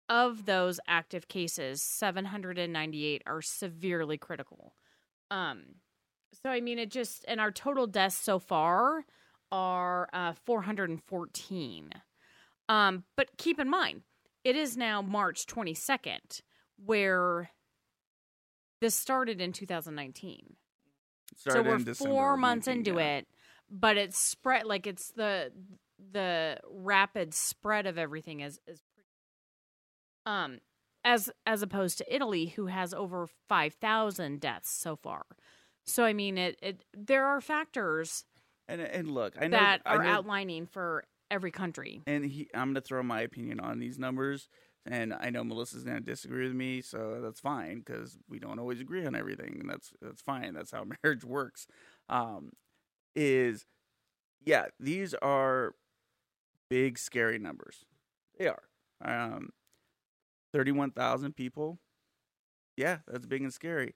Speaker 3: Of those active cases, 798 are severely critical. Um so I mean it just and our total deaths so far are uh 414. Um but keep in mind, it is now March 22nd where this started in 2019
Speaker 2: Started
Speaker 3: so we're
Speaker 2: in December
Speaker 3: four months
Speaker 2: 19,
Speaker 3: into
Speaker 2: yeah.
Speaker 3: it but it's spread like it's the the rapid spread of everything is is pretty um as as opposed to italy who has over 5000 deaths so far so i mean it, it there are factors
Speaker 2: And and look, I know
Speaker 3: that
Speaker 2: I
Speaker 3: are
Speaker 2: know,
Speaker 3: outlining for every country
Speaker 2: and he, I'm going to throw my opinion on these numbers. And I know Melissa's going to disagree with me, so that's fine because we don't always agree on everything, and that's that's fine. That's how marriage works. Um, is yeah, these are big, scary numbers. They are. Um, thirty-one thousand people. Yeah, that's big and scary.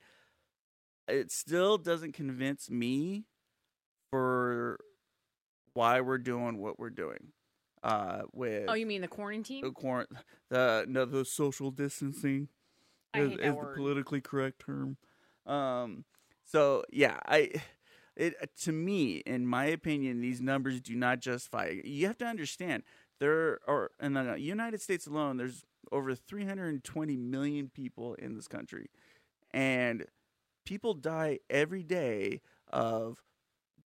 Speaker 2: It still doesn't convince me for why we're doing what we're doing. Uh, with
Speaker 3: oh you mean the quarantine
Speaker 2: the quar- the no the social distancing is,
Speaker 3: hate that
Speaker 2: is the politically correct term. Um, so yeah, I it to me, in my opinion, these numbers do not justify. You have to understand there are in the United States alone, there's over 320 million people in this country, and people die every day of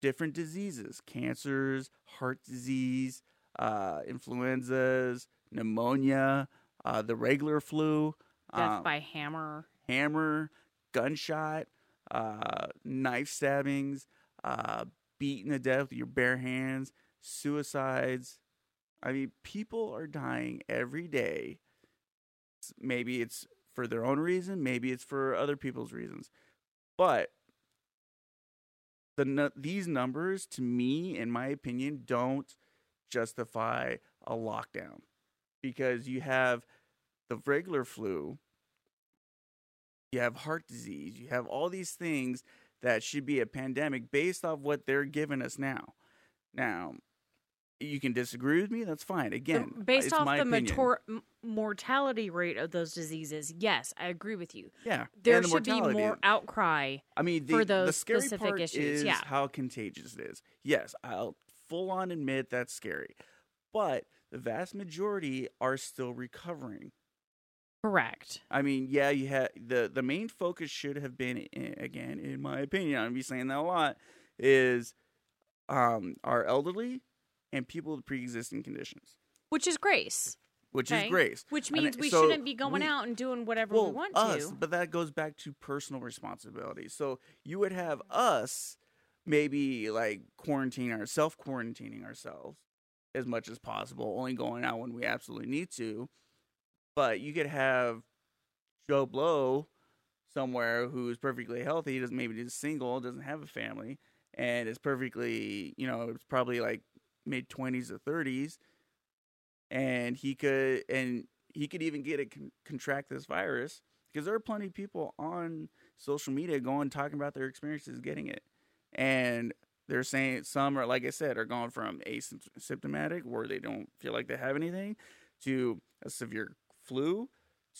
Speaker 2: different diseases, cancers, heart disease, uh, influenzas, pneumonia, uh, the regular flu,
Speaker 3: death
Speaker 2: um,
Speaker 3: by hammer
Speaker 2: hammer, gunshot, uh, knife stabbings, uh, beaten to death with your bare hands, suicides. I mean, people are dying every day. Maybe it's for their own reason, maybe it's for other people's reasons. But the these numbers, to me, in my opinion, don't justify a lockdown because you have the regular flu, you have heart disease, you have all these things that should be a pandemic based off what they're giving us now. Now, you can disagree with me. That's fine.
Speaker 3: The-
Speaker 2: Again,
Speaker 3: based
Speaker 2: it's
Speaker 3: off the mator- mortality rate of those diseases, yes, I agree with you.
Speaker 2: yeah,
Speaker 3: There
Speaker 2: the
Speaker 3: should be more outcry.
Speaker 2: I mean, the,
Speaker 3: for
Speaker 2: the
Speaker 3: those
Speaker 2: scary
Speaker 3: specific
Speaker 2: part
Speaker 3: issues,
Speaker 2: is
Speaker 3: yeah.
Speaker 2: how contagious it is. Yes, I'll full on admit that's scary, but the vast majority are still recovering.
Speaker 3: Correct.
Speaker 2: I mean, yeah, you had the the main focus should have been i- again, in my opinion, I'm be saying that a lot, is um our elderly and people with pre-existing conditions,
Speaker 3: Which is grace.
Speaker 2: which
Speaker 3: Okay.
Speaker 2: is great.
Speaker 3: Which means
Speaker 2: it-
Speaker 3: we
Speaker 2: so
Speaker 3: shouldn't be going
Speaker 2: we-
Speaker 3: out and doing whatever
Speaker 2: well,
Speaker 3: we want
Speaker 2: us,
Speaker 3: to.
Speaker 2: but that goes back to personal responsibility. So you would have us maybe like quarantining our self quarantining ourselves as much as possible, only going out when we absolutely need to. But you could have Joe Blow somewhere who's perfectly healthy, doesn't maybe just single, doesn't have a family, and is perfectly, you know, it's probably like mid twenties or thirties, and he could and he could even get con- contract this virus because there are plenty of people on social media going talking about their experiences getting it, and they're saying some are like I said are going from asymptomatic where they don't feel like they have anything to a severe flu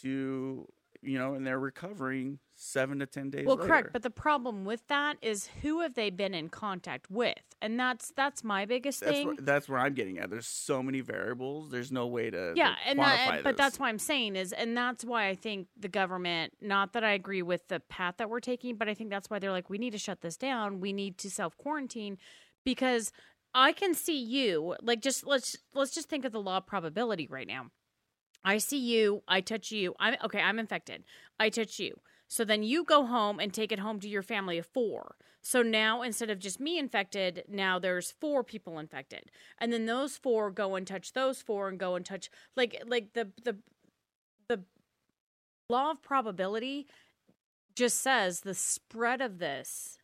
Speaker 2: to you know, and they're recovering seven to ten days.
Speaker 3: well,
Speaker 2: later.
Speaker 3: correct. But the problem with that is who have they been in contact with, and that's that's my biggest
Speaker 2: that's
Speaker 3: thing.
Speaker 2: where, that's where I'm getting at. There's so many variables. There's no way to
Speaker 3: yeah,
Speaker 2: to
Speaker 3: and that, but
Speaker 2: this.
Speaker 3: that's why I'm saying is, and that's why I think the government. Not that I agree with the path that we're taking, but I think that's why they're like, we need to shut this down. We need to self quarantine because I can see you like just let's let's just think of the law of probability right now. I see you, I touch you. I'm okay, I'm infected. I touch you. So then you go home and take it home to your family of four. So now instead of just me infected, now there's four people infected. And then those four go and touch those four and go and touch like like the the the law of probability just says the spread of this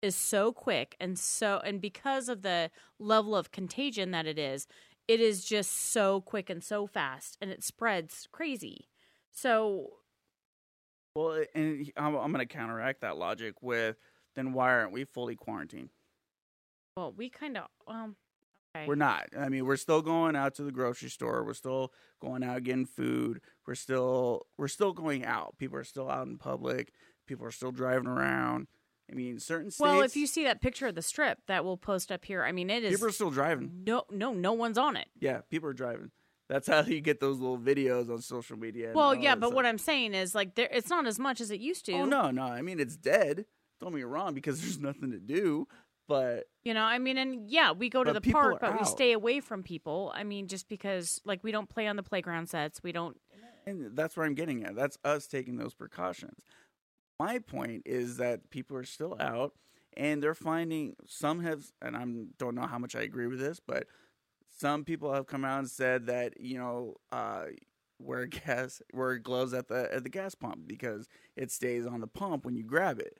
Speaker 3: is so quick and so and because of the level of contagion that it is, it is just so quick and so fast and it spreads crazy. So
Speaker 2: Well, and I'm, I'm going to counteract that logic with then why aren't we fully quarantined?
Speaker 3: well, we kind of um okay.
Speaker 2: We're not. I mean, we're still going out to the grocery store. We're still going out getting food. We're still we're still going out. People are still out in public. People are still driving around. I mean, certain states.
Speaker 3: Well, if you see that picture of the strip that we'll post up here, I mean it is
Speaker 2: people are still driving.
Speaker 3: no no no one's on it.
Speaker 2: Yeah, people are driving. That's how you get those little videos on social media.
Speaker 3: Well, yeah, but
Speaker 2: stuff.
Speaker 3: what I'm saying is like there it's not as much as it used to.
Speaker 2: Oh no, no. I mean, it's dead. Don't me wrong, because there's nothing to do. But
Speaker 3: You know, I mean, and yeah, we go to the park, but we stay away from people. I mean, just because like we don't play on the playground sets, we don't.
Speaker 2: and that's where I'm getting at. That's us taking those precautions. My point is that people are still out and they're finding some have and I don't know how much I agree with this, but some people have come out and said that, you know, uh wear gas wear gloves at the at the gas pump because it stays on the pump when you grab it.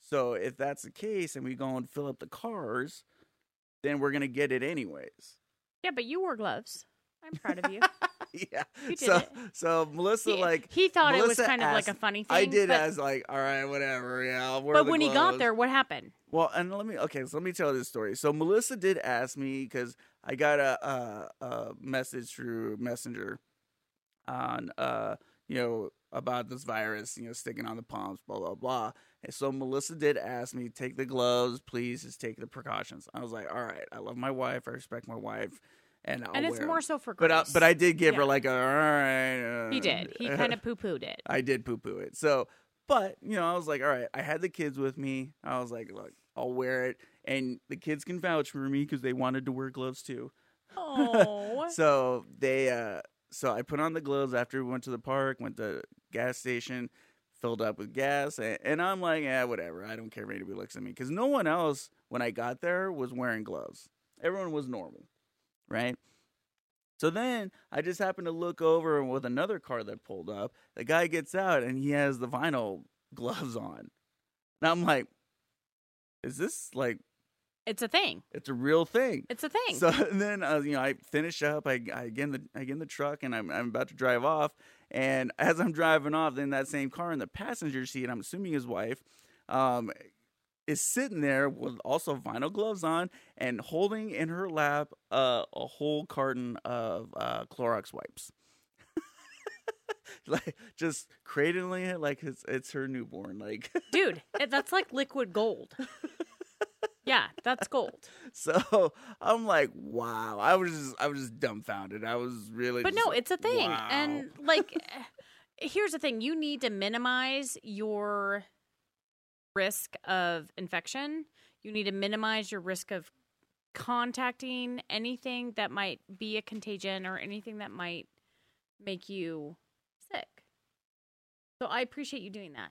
Speaker 2: So if that's the case and we go and fill up the cars, then we're gonna get it anyways.
Speaker 3: Yeah, but you wore gloves. I'm proud of you.
Speaker 2: yeah.
Speaker 3: You did
Speaker 2: so
Speaker 3: it.
Speaker 2: so Melissa
Speaker 3: he,
Speaker 2: like
Speaker 3: he thought it was
Speaker 2: Melissa
Speaker 3: kind of like a funny thing.
Speaker 2: I did
Speaker 3: but,
Speaker 2: as like, all right, whatever, yeah. I'll wear
Speaker 3: but when he got there, what happened?
Speaker 2: well, and let me okay, so let me tell this story. So Melissa did ask me because I got a, a a message through Messenger on uh you know about this virus, you know, sticking on the palms, blah blah blah. And so Melissa did ask me, take the gloves, please, just take the precautions. I was like, all right, I love my wife, I respect my wife, and I'll
Speaker 3: and it's
Speaker 2: wear 'em."
Speaker 3: more so for
Speaker 2: But I, but I did give her like a all right. Uh,
Speaker 3: he did. He kind of poo pooed it.
Speaker 2: I did poo poo it. So, but you know, I was like, all right. I had the kids with me. I was like, look, I'll wear it, and the kids can vouch for me because they wanted to wear gloves too.
Speaker 3: Oh,
Speaker 2: So they, uh so I put on the gloves after we went to the park, went to gas station, filled up with gas, and, and I'm like, yeah, whatever. I don't care if anybody looks at me because no one else when I got there was wearing gloves. Everyone was normal, right? So then I just happened to look over with another car that pulled up. The guy gets out and he has the vinyl gloves on. Now I'm like, is this like
Speaker 3: it's a thing.
Speaker 2: it's a real thing?
Speaker 3: It's a thing.
Speaker 2: So then uh, you know I finish up. I, I get in the I get in the truck and I'm I'm about to drive off. And as I'm driving off, then that same car in the passenger seat, I'm assuming his wife, um, is sitting there with also vinyl gloves on and holding in her lap uh, a whole carton of uh, Clorox wipes. like just cradling it like it's it's her newborn. Like
Speaker 3: Dude, that's like liquid gold. Yeah, that's gold.
Speaker 2: so, I'm like, wow. I was just I was just dumbfounded. I was really.
Speaker 3: But
Speaker 2: just
Speaker 3: no, it's a thing.
Speaker 2: wow.
Speaker 3: And like eh, here's the thing, you need to minimize your risk of infection. You need to minimize your risk of contacting anything that might be a contagion or anything that might make you sick. So I appreciate you doing that.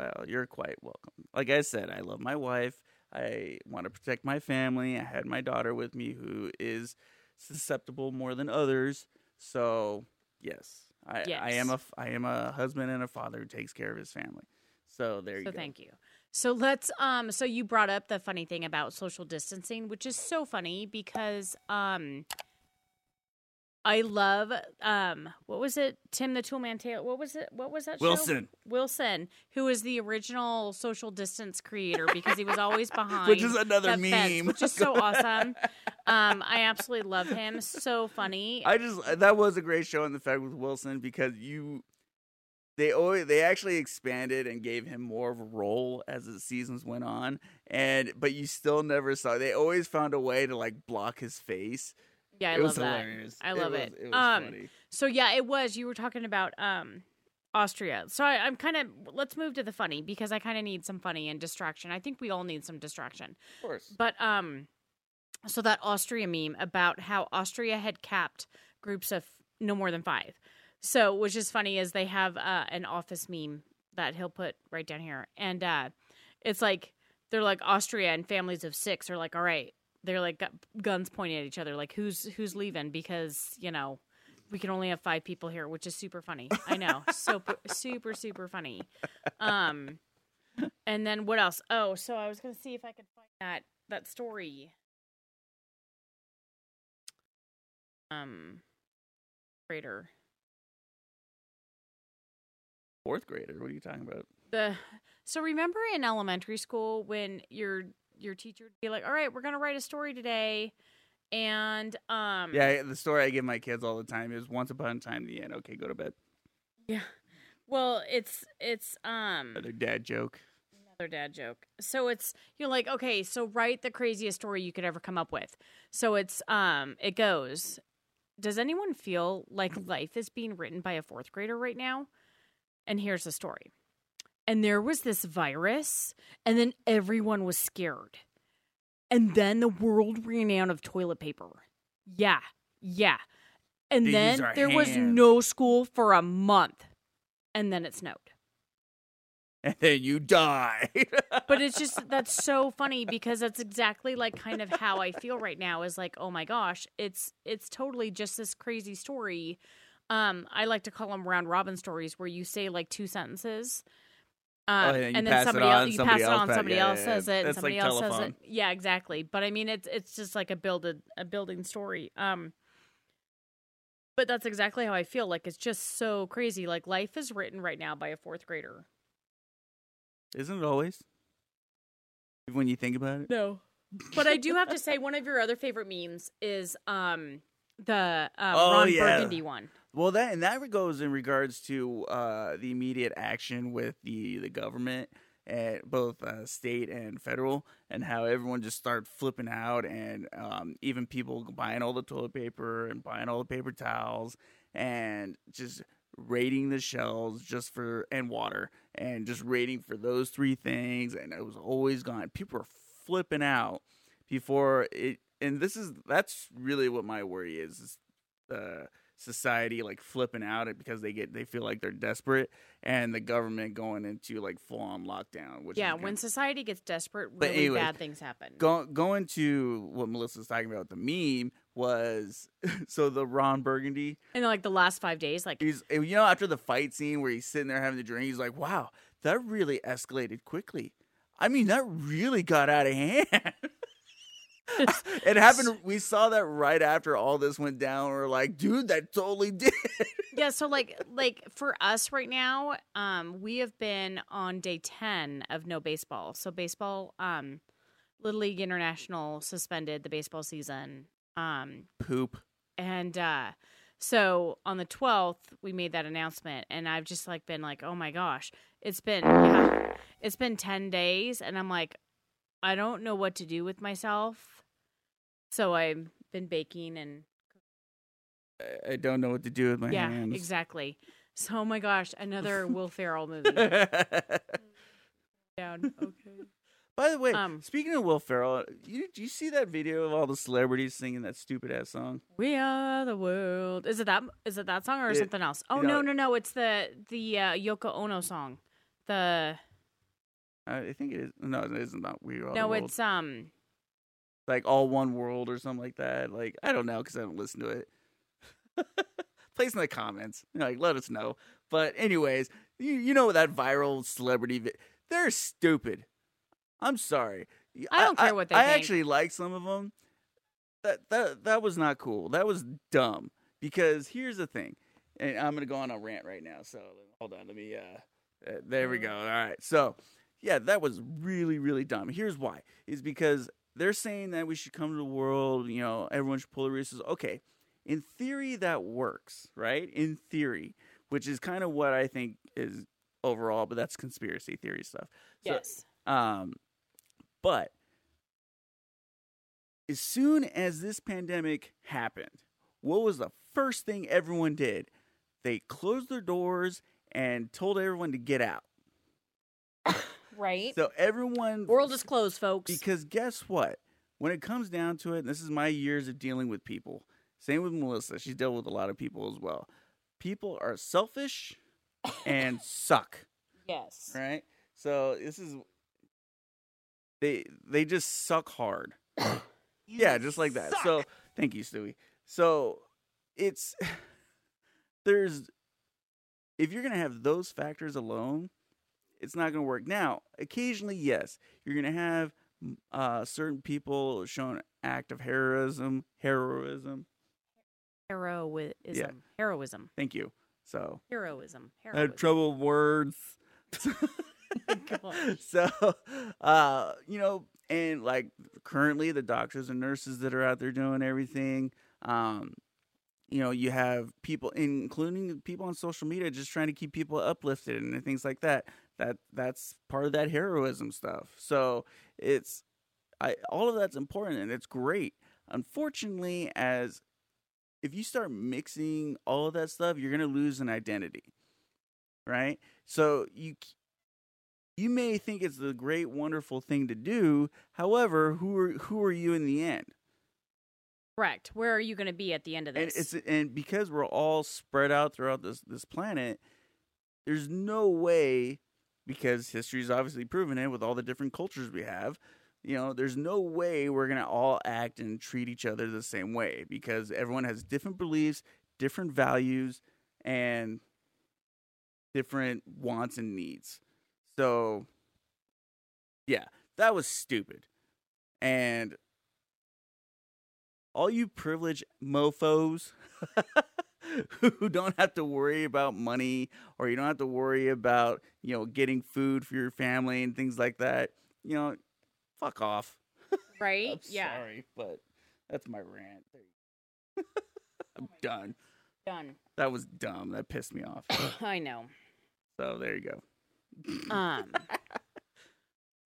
Speaker 2: Well, you're quite welcome. Like I said, I love my wife. I want to protect my family. I had my daughter with me who is susceptible more than others. So, yes. I, I am a
Speaker 3: Yes.
Speaker 2: I am a husband and a father who takes care of his family. So there you
Speaker 3: So
Speaker 2: go.
Speaker 3: thank you. So let's um so you brought up the funny thing about social distancing, which is so funny because um I love um what was it? Tim the Toolman Taylor. What was it? What was that show?
Speaker 2: Wilson.
Speaker 3: Wilson, who was the original social distance creator because he was always behind
Speaker 2: Which is another
Speaker 3: that fence,
Speaker 2: meme.
Speaker 3: which is so awesome. Um I absolutely love him. So funny.
Speaker 2: I just that was a great show in the fact with Wilson because you they always they actually expanded and gave him more of a role as the seasons went on and but you still never saw they always found a way to like block his face.
Speaker 3: Yeah, I
Speaker 2: it
Speaker 3: love that.
Speaker 2: hilarious.
Speaker 3: I love
Speaker 2: was,
Speaker 3: it.
Speaker 2: It was
Speaker 3: Um,
Speaker 2: funny.
Speaker 3: So yeah, it was. You were talking about um Austria. So I, I'm kind of let's move to the funny because I kind of need some funny and distraction. I think we all need some distraction.
Speaker 2: Of course.
Speaker 3: But um, so that Austria meme about how Austria had capped groups of no more than five. So, which is funny is they have uh, an office meme that he'll put right down here, and uh, it's like they're like Austria and families of six are like, all right, they're like got guns pointing at each other, like who's who's leaving because you know we can only have five people here, which is super funny. I know, super super super funny. Um, and then what else? Oh, so I was gonna see if I could find that that story. Um, grader.
Speaker 2: Fourth grader. What are you talking about?
Speaker 3: the so remember in elementary school when your your teacher would be like all right we're gonna write a story today and um
Speaker 2: Yeah, the story I give my kids all the time is once upon a time the end. Okay, go to bed.
Speaker 3: yeah well it's it's um
Speaker 2: Another dad joke.
Speaker 3: another dad joke so it's you're like okay so write the craziest story you could ever come up with so it's um it goes does anyone feel like life is being written by a fourth grader right now and here's the story and there was this virus and then everyone was scared. And then the world ran out of toilet paper. Yeah yeah. And then there was no school for a month and then it snowed.
Speaker 2: And then you die.
Speaker 3: but it's just that's so funny because that's exactly like kind of how I feel right now is like oh my gosh it's it's totally just this crazy story. Um I like to call them round robin stories where you say like two sentences um,
Speaker 2: Oh, yeah,
Speaker 3: and then somebody else you
Speaker 2: somebody
Speaker 3: pass it
Speaker 2: else
Speaker 3: on somebody
Speaker 2: yeah,
Speaker 3: else says it and somebody
Speaker 2: like
Speaker 3: else says it. Yeah exactly. But I mean it's it's just like a builded a building story um but that's exactly how I feel. Like it's just so crazy. Like life is written right now by a fourth grader.
Speaker 2: Isn't it always? When you think about it.
Speaker 3: No. But I do have to say one of your other favorite memes is um the um,
Speaker 2: Oh,
Speaker 3: Ron
Speaker 2: yeah.
Speaker 3: Burgundy one.
Speaker 2: Well, that and that goes in regards to uh, the immediate action with the the government, at both uh, state and federal, and how everyone just started flipping out, and um, even people buying all the toilet paper and buying all the paper towels, and just raiding the shelves just for and water, and just raiding for those three things, and it was always gone. People were flipping out before it, and this is that's really what my worry is. is uh, society like flipping out at because they get they feel like they're desperate and the government going into like full on lockdown which
Speaker 3: Yeah, when society gets desperate, really
Speaker 2: anyways,
Speaker 3: bad things happen.
Speaker 2: go, going to what Melissa melissa's talking about the meme was so the ron burgundy
Speaker 3: and like the last five days, like
Speaker 2: he's you know after the fight scene where he's sitting there having the drink he's like wow that really escalated quickly i mean that really got out of hand it happened we saw that right after all this went down we're like dude that totally did
Speaker 3: yeah. So like like for us right now, um, we have been on day ten of no baseball. So baseball, um, Little League International suspended the baseball season. Um,
Speaker 2: poop
Speaker 3: And uh so on the 12th we made that announcement and I've just like been like, "Oh my gosh. It's been yeah, it's been 10 days and I'm like I don't know what to do with myself. So I've been baking and
Speaker 2: I- I don't know what to do with my hands.
Speaker 3: yeah,
Speaker 2: hands.
Speaker 3: exactly. So oh my gosh, another Will Ferrell movie. Down. Okay.
Speaker 2: By the way,
Speaker 3: Um,
Speaker 2: speaking of Will Ferrell, you did you see that video of all the celebrities singing that stupid ass song?
Speaker 3: We are the world. Is it that is it that song or
Speaker 2: It-
Speaker 3: something else? Oh
Speaker 2: you know-
Speaker 3: no, no, no, it's the the uh, Yoko Ono song. The
Speaker 2: I think it is. No, it isn't. Not we are.
Speaker 3: No,
Speaker 2: the world.
Speaker 3: it's um
Speaker 2: like all one world or something like that. Like I don't know because I don't listen to it. Place in the comments. Like let us know. But anyways, you you know that viral celebrity. Vi- they're stupid. I'm sorry.
Speaker 3: I don't care what they
Speaker 2: I
Speaker 3: think.
Speaker 2: actually like some of them. That that that was not cool. That was dumb. Because here's the thing, and I'm gonna go on a rant right now. So hold on. Let me. Uh, uh there we go. All right. So yeah, that was really really dumb. Here's why: is because they're saying that we should come to the world. You know, everyone should pull the resources. Okay, in theory that works, right? In theory, which is kind of what I think is overall, but that's conspiracy theory stuff. So,
Speaker 3: yes.
Speaker 2: um, but as soon as this pandemic happened, what was the first thing everyone did? They closed their doors and told everyone to get out.
Speaker 3: Right.
Speaker 2: So everyone
Speaker 3: World is closed, folks.
Speaker 2: because guess what? When it comes down to it, and this is my years of dealing with people. Same with Melissa. She's dealt with a lot of people as well. People are selfish and suck,
Speaker 3: Yes.
Speaker 2: right? So this is they they just suck hard. yeah, just like that. So thank you, Stewie. So it's there's if you're gonna have those factors alone, it's not gonna work. Now, occasionally, yes, you're gonna have mm, uh, certain people showing an act of heroism, heroism.
Speaker 3: Heroism. yeah. Heroism.
Speaker 2: Thank you. So
Speaker 3: Heroism.
Speaker 2: I had trouble with words. So uh you know and like currently the doctors and nurses that are out there doing everything um you know you have people including people on social media just trying to keep people uplifted and things like that that that's part of that heroism stuff so it's i all of that's important and it's great unfortunately as if you start mixing all of that stuff you're going to lose an identity right so you you may think it's a great, wonderful thing to do. However, who are who are you in the end?
Speaker 3: Correct. Where are you going to be at the end of
Speaker 2: And
Speaker 3: this?
Speaker 2: it's and because we're all spread out throughout this this planet, there's no way because history's obviously proven it with all the different cultures we have. You know, there's no way we're gonna all act and treat each other the same way because everyone has different beliefs, different values, and different wants and needs. So, yeah, that was stupid. And all you privileged mofos who don't have to worry about money or you don't have to worry about, you know, getting food for your family and things like that, you know, fuck off.
Speaker 3: right? Yeah.
Speaker 2: sorry, but that's my rant. There you- I'm done.
Speaker 3: Done.
Speaker 2: That was dumb. That pissed me off.
Speaker 3: I know.
Speaker 2: So there you go.
Speaker 3: Um.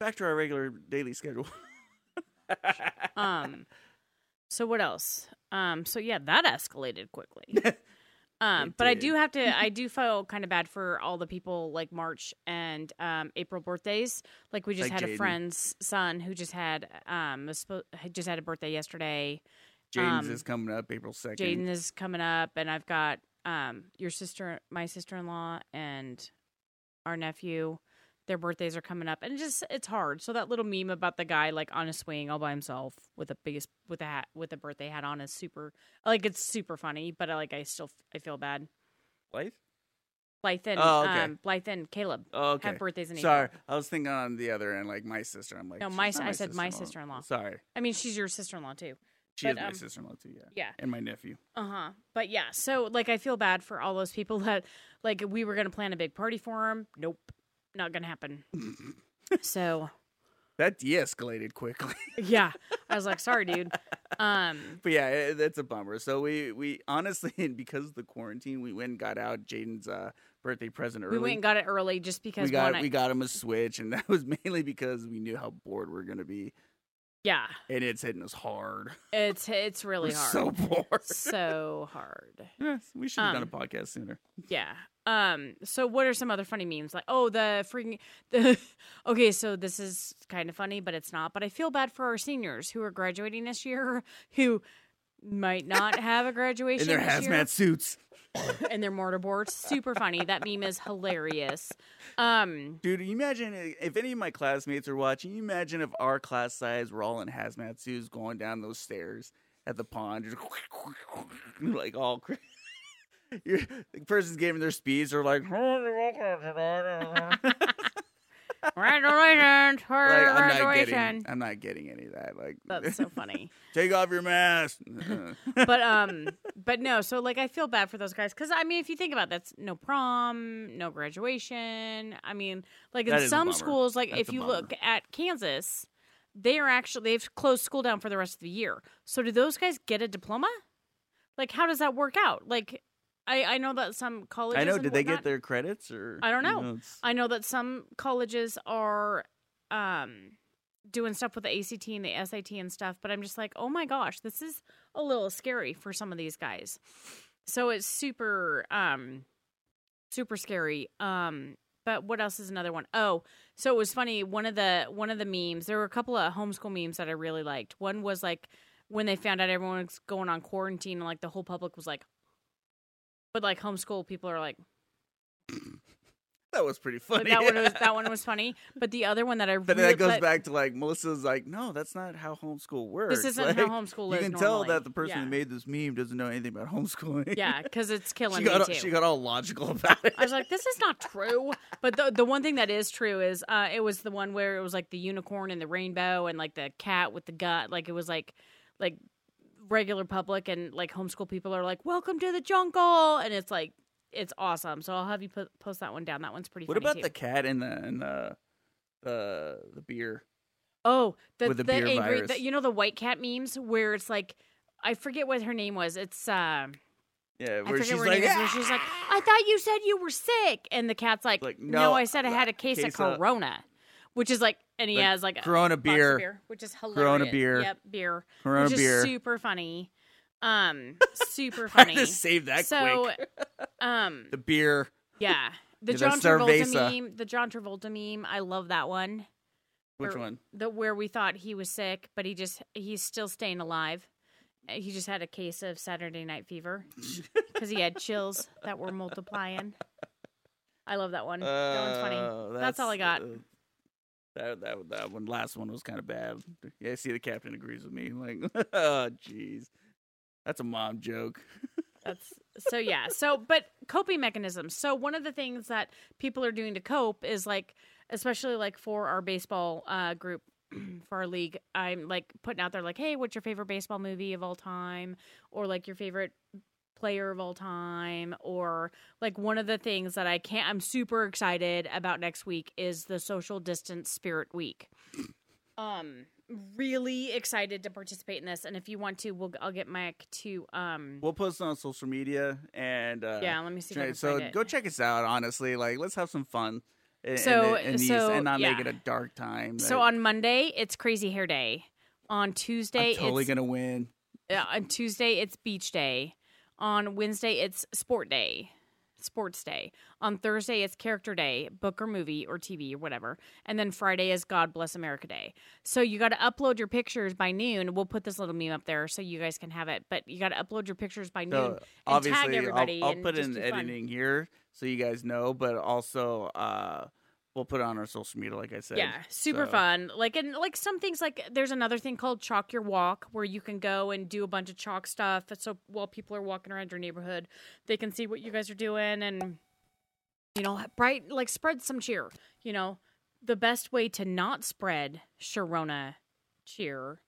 Speaker 2: Back to our regular daily schedule.
Speaker 3: um. So what else? Um. So yeah, that escalated quickly. Um, but I do have to. I do feel kind of bad for all the people like March and um, April birthdays. Like we just
Speaker 2: Like
Speaker 3: had
Speaker 2: Jaden.
Speaker 3: a friend's son who just had um just had a birthday yesterday.
Speaker 2: James
Speaker 3: Um,
Speaker 2: is coming up April 2nd.
Speaker 3: Jaden is coming up, and I've got um your sister, my sister in law, and our nephew. Their birthdays are coming up, and it just it's hard. So that little meme about the guy like on a swing all by himself with a biggest with a hat with a birthday hat on is super like it's super funny, but I like I still I feel bad.
Speaker 2: Blythe?
Speaker 3: Blythe and
Speaker 2: Oh, okay.
Speaker 3: um, Blythe and Caleb
Speaker 2: Oh, okay.
Speaker 3: have birthdays in
Speaker 2: Sorry,
Speaker 3: April.
Speaker 2: I was thinking on the other end, like my sister. I'm like,
Speaker 3: No,
Speaker 2: she's
Speaker 3: my
Speaker 2: not
Speaker 3: I said my sister-in-law.
Speaker 2: Sorry,
Speaker 3: I mean, she's your sister in law too.
Speaker 2: she
Speaker 3: But,
Speaker 2: is my
Speaker 3: um,
Speaker 2: sister-in-law too. Yeah,
Speaker 3: Yeah.
Speaker 2: and my nephew.
Speaker 3: Uh huh. But yeah, so like I feel bad for all those people that like we were gonna plan a big party for him. Nope, not gonna happen. so
Speaker 2: That de-escalated quickly,
Speaker 3: yeah, I was like, sorry, dude. Um,
Speaker 2: but yeah, it, that's a bummer. So we we honestly, and because of the quarantine, we went and got out Jaden's uh, birthday present early.
Speaker 3: we went and got it early just because
Speaker 2: we got
Speaker 3: one, I-
Speaker 2: we got him a Switch, and that was mainly because we knew how bored we are gonna be,
Speaker 3: yeah,
Speaker 2: and it's hitting us hard.
Speaker 3: it's it's really hard.
Speaker 2: so bored.
Speaker 3: so hard.
Speaker 2: Yes, we should have
Speaker 3: Um,
Speaker 2: done a podcast sooner.
Speaker 3: Yeah. Um. So, what are some other funny memes? Like, oh, the freaking the. Okay, so this is kind of funny, but it's not. But I feel bad for our seniors who are graduating this year, who might not have a graduation
Speaker 2: In their hazmat
Speaker 3: year,
Speaker 2: suits.
Speaker 3: and their mortarboards. Super funny. That meme is hilarious. Um.
Speaker 2: Dude, you imagine if any of my classmates are watching, you imagine if our class size were all in hazmat suits going down those stairs at the pond, just like all. cra- You're, the person's giving their speeds, they're like,
Speaker 3: Congratulations
Speaker 2: like, I'm not getting, I'm not getting any of that. Like,
Speaker 3: That's so funny.
Speaker 2: take off your mask.
Speaker 3: but um but no so like i feel bad for those guys because i mean if you think about it, that's no prom no graduation i mean like in
Speaker 2: That is a
Speaker 3: some
Speaker 2: bummer.
Speaker 3: schools like
Speaker 2: That's
Speaker 3: if
Speaker 2: a
Speaker 3: you
Speaker 2: bummer.
Speaker 3: look at kansas they are actually they've closed school down for the rest of the year so do those guys get a diploma like how does that work out like i i know that some colleges
Speaker 2: I know. Did they get their credits or?
Speaker 3: I don't
Speaker 2: you
Speaker 3: know. I know that some colleges are um doing stuff with the ACT and the SAT and stuff, but I'm just like, "Oh my gosh, this is a little scary for some of these guys." So it's super um super scary. Um but what else is another one? Oh, so it was funny, one of the one of the memes, there were a couple of homeschool memes that I really liked. One was like when they found out everyone was going on quarantine and like the whole public was like, but like homeschool people are like,
Speaker 2: That was pretty
Speaker 3: but
Speaker 2: funny.
Speaker 3: that one was that one was funny. But the other one that I
Speaker 2: But
Speaker 3: really,
Speaker 2: that goes
Speaker 3: that-
Speaker 2: back to like Melissa's like, no, that's not how homeschool works.
Speaker 3: This isn't
Speaker 2: Like,
Speaker 3: how homeschool
Speaker 2: You
Speaker 3: is.
Speaker 2: can tell that the person
Speaker 3: yeah.
Speaker 2: who made this meme doesn't know anything about homeschooling.
Speaker 3: yeah, because it's killing
Speaker 2: she got all,
Speaker 3: too.
Speaker 2: she got all logical about it.
Speaker 3: I was like, this is not true. But the the one thing that is true is uh, it was the one where it was like the unicorn and the rainbow and like the cat with the gut. Like it was like like regular public and like homeschool people are like, welcome to the jungle, and it's like it's awesome. So I'll have you put, post that one down. That one's pretty.
Speaker 2: what about
Speaker 3: too.
Speaker 2: the cat and the and the the the beer?
Speaker 3: oh the
Speaker 2: with the
Speaker 3: the,
Speaker 2: beer
Speaker 3: angry
Speaker 2: virus?
Speaker 3: the, you know the white cat memes where it's like I forget what her name was. It's uh,
Speaker 2: Yeah, where she's like.
Speaker 3: Where she's like, I thought you said you were sick, and the cat's like,
Speaker 2: Like,
Speaker 3: no,
Speaker 2: no,
Speaker 3: I said I had a case,
Speaker 2: case
Speaker 3: of
Speaker 2: of-
Speaker 3: Corona, which is like, and he
Speaker 2: Like,
Speaker 3: has like a
Speaker 2: Corona
Speaker 3: box of
Speaker 2: beer.
Speaker 3: beer, which is hilarious.
Speaker 2: Corona beer.
Speaker 3: yep, beer,
Speaker 2: Corona
Speaker 3: which
Speaker 2: beer.
Speaker 3: is super funny, um, super
Speaker 2: I
Speaker 3: funny.
Speaker 2: just saved that
Speaker 3: so,
Speaker 2: quick.
Speaker 3: um,
Speaker 2: The beer.
Speaker 3: yeah, the
Speaker 2: Yeah,
Speaker 3: John Travolta
Speaker 2: Cerveza.
Speaker 3: meme, the John Travolta meme, I love that one.
Speaker 2: Which
Speaker 3: Or-
Speaker 2: one?
Speaker 3: The where we thought he was sick, but he just he's still staying alive. Uh, He just had a case of Saturday Night Fever because he had chills that were multiplying. I love that one. that one's funny.
Speaker 2: Uh,
Speaker 3: That's all I got.
Speaker 2: uh, that that that one last one was kind of bad. Yeah, I see the captain agrees with me. Like, oh jeez, that's a mom joke.
Speaker 3: That's so yeah. So but coping mechanisms. So one of the things that people are doing to cope is like especially like for our baseball uh group for our league, I'm like putting out there like, "Hey, what's your favorite baseball movie of all time?" or like your favorite player of all time or like one of the things that I can't I'm super excited about next week is the social distance spirit week. Um really excited to participate in this and if you want to we'll I'll get Mike to um
Speaker 2: We'll post it on social media and uh,
Speaker 3: yeah, let me see
Speaker 2: so
Speaker 3: it.
Speaker 2: go check us out. Honestly, like let's have some fun. In,
Speaker 3: So-
Speaker 2: in, in these,
Speaker 3: so,
Speaker 2: and not make it a dark time.
Speaker 3: So on Monday, it's Crazy Hair Day. On Tuesday,
Speaker 2: I'm totally
Speaker 3: it's
Speaker 2: gonna win.
Speaker 3: uh, on Tuesday it's Beach Day. On Wednesday, it's Sport Day, Sports Day. On Thursday, it's Character Day, book or movie or TV or whatever. And then Friday is God Bless America Day. So you got to upload your pictures by noon. We'll put this little meme up there so you guys can have it. But you got to upload your pictures by noon.
Speaker 2: So
Speaker 3: and tag
Speaker 2: obviously,
Speaker 3: everybody
Speaker 2: I'll, I'll
Speaker 3: and
Speaker 2: put in
Speaker 3: do fun.
Speaker 2: editing here so you guys know, but also uh, we'll put it on our social media, like I said.
Speaker 3: Yeah, super
Speaker 2: So-
Speaker 3: fun. Like and like some things like there's another thing called chalk your walk where you can go and do a bunch of chalk stuff. So while people are walking around your neighborhood, they can see what you guys are doing and you know, bright like spread some cheer. You know, the best way to not spread Sharona cheer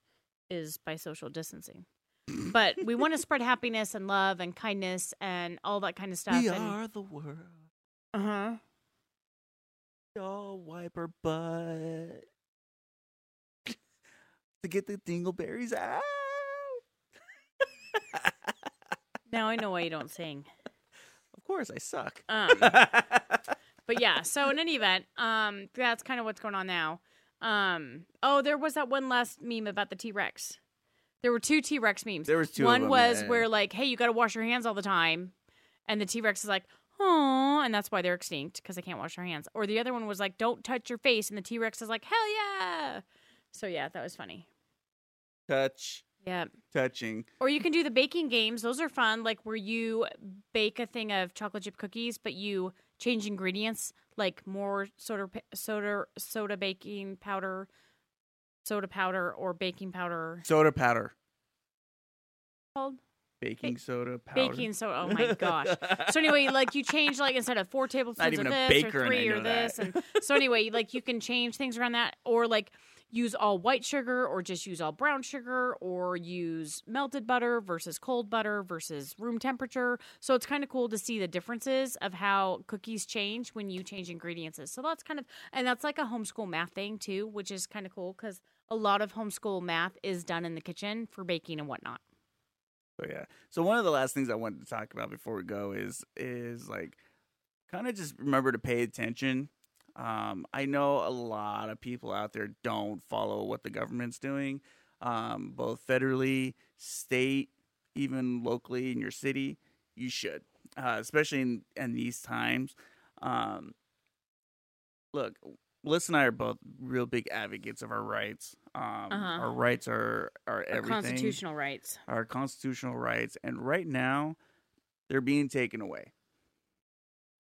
Speaker 3: is by social distancing. But we want to spread happiness and love and kindness and all that kind of stuff.
Speaker 2: We
Speaker 3: and,
Speaker 2: are the world.
Speaker 3: uh-huh.
Speaker 2: Y'all wipe her butt to get the dingleberries out.
Speaker 3: Now I know why you don't sing.
Speaker 2: of course, I suck.
Speaker 3: Um, but yeah, so in any event, um, that's kind of what's going on now. Um, oh, there was that one last meme about the T Rex. There were two T Rex memes.
Speaker 2: There was two
Speaker 3: One
Speaker 2: them,
Speaker 3: was
Speaker 2: yeah.
Speaker 3: where like, hey, you got to wash your hands all the time, and the T Rex is like, oh, and that's why they're extinct because they can't wash their hands. Or the other one was like, don't touch your face, and the T Rex is like, hell yeah. So yeah, that was funny.
Speaker 2: Touch,
Speaker 3: Yeah.
Speaker 2: touching.
Speaker 3: Or you can do the baking games. Those are fun, like where you bake a thing of chocolate chip cookies, but you change ingredients, like more soda, soda, soda baking powder, soda powder, or baking powder.
Speaker 2: Soda powder.
Speaker 3: Called
Speaker 2: Baking soda powder.
Speaker 3: baking soda. Oh my gosh! So anyway, like you change like instead of four tablespoons of this or three or
Speaker 2: that.
Speaker 3: this, and so anyway, like you can change things around that, or like use all white sugar, or just use all brown sugar, or use melted butter versus cold butter versus room temperature. So it's kind of cool to see the differences of how cookies change when you change ingredients. So that's kind of, and that's like a homeschool math thing too, which is kind of cool because a lot of homeschool math is done in the kitchen for baking and whatnot.
Speaker 2: So yeah. So one of the last things I wanted to talk about before we go is is like kind of just remember to pay attention. Um, I know a lot of people out there don't follow what the government's doing, um, both federally, state, even locally in your city. You should, uh, especially in, in these times. Um, look, Melissa and I are both real big advocates of our rights. Um,
Speaker 3: Uh-huh.
Speaker 2: Our rights are are everything.
Speaker 3: Our constitutional rights.
Speaker 2: Our constitutional rights, and right now, they're being taken away.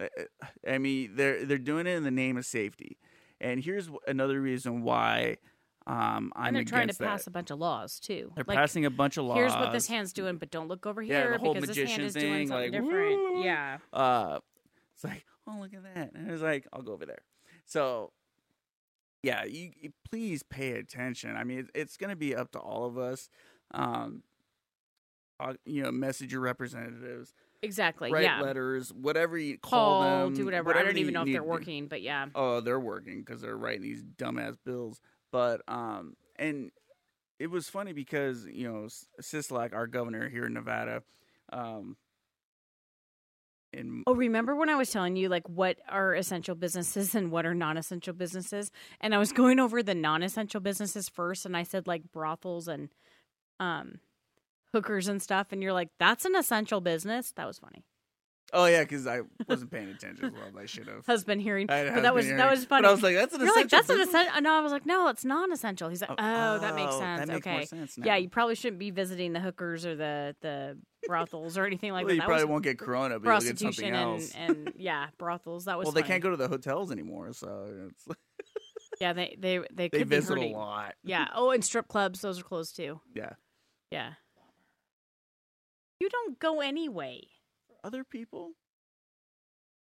Speaker 2: Uh, uh, I mean, they're they're doing it in the name of safety, and here's another reason why um, I'm
Speaker 3: and they're trying to
Speaker 2: that.
Speaker 3: pass a bunch of laws too.
Speaker 2: They're
Speaker 3: Like,
Speaker 2: passing a bunch of laws.
Speaker 3: Here's what this hand's doing, but don't look over
Speaker 2: Yeah,
Speaker 3: here
Speaker 2: the whole
Speaker 3: because this hand is doing something
Speaker 2: like,
Speaker 3: different.
Speaker 2: woo.
Speaker 3: Yeah.
Speaker 2: uh it's like oh look at that and it's like i'll go over there so yeah you, you please pay attention i mean it, it's going to be up to all of us um uh, you know message your representatives
Speaker 3: Exactly.
Speaker 2: write
Speaker 3: yeah.
Speaker 2: letters whatever you
Speaker 3: Call,
Speaker 2: call them
Speaker 3: do whatever. I don't even know if they're
Speaker 2: to
Speaker 3: working, but yeah.
Speaker 2: oh they're working because they're writing these dumbass bills but um and it was funny because you know Sisolak our governor here in nevada um in
Speaker 3: Oh, remember when I was telling you like what are essential businesses and what are non-essential businesses? And I was going over the non-essential businesses first, and I said like brothels and um hookers and stuff, and you're like, that's an essential business. That was funny.
Speaker 2: Oh yeah, because I wasn't paying attention as well as I should have.
Speaker 3: Been hearing,
Speaker 2: I
Speaker 3: but that was
Speaker 2: been
Speaker 3: that was funny.
Speaker 2: But I was like, that's an
Speaker 3: you're like,
Speaker 2: essential.
Speaker 3: that's an essential. No, I was like, no, it's non-essential. He's like, oh, oh that makes
Speaker 2: oh,
Speaker 3: sense.
Speaker 2: That makes
Speaker 3: okay.
Speaker 2: more sense now.
Speaker 3: Yeah, you probably shouldn't be visiting the hookers or the the brothels or anything like
Speaker 2: well,
Speaker 3: that.
Speaker 2: you
Speaker 3: That
Speaker 2: probably won't get corona, but you'll get something
Speaker 3: prostitution
Speaker 2: else.
Speaker 3: and, and yeah, brothels. That was
Speaker 2: well, they
Speaker 3: funny.
Speaker 2: can't go to the hotels anymore, so it's
Speaker 3: Yeah, they they they
Speaker 2: they
Speaker 3: could be
Speaker 2: visit a lot.
Speaker 3: Yeah. Oh, and strip clubs; those are closed too.
Speaker 2: Yeah,
Speaker 3: Yeah. You don't go anyway.
Speaker 2: Other people.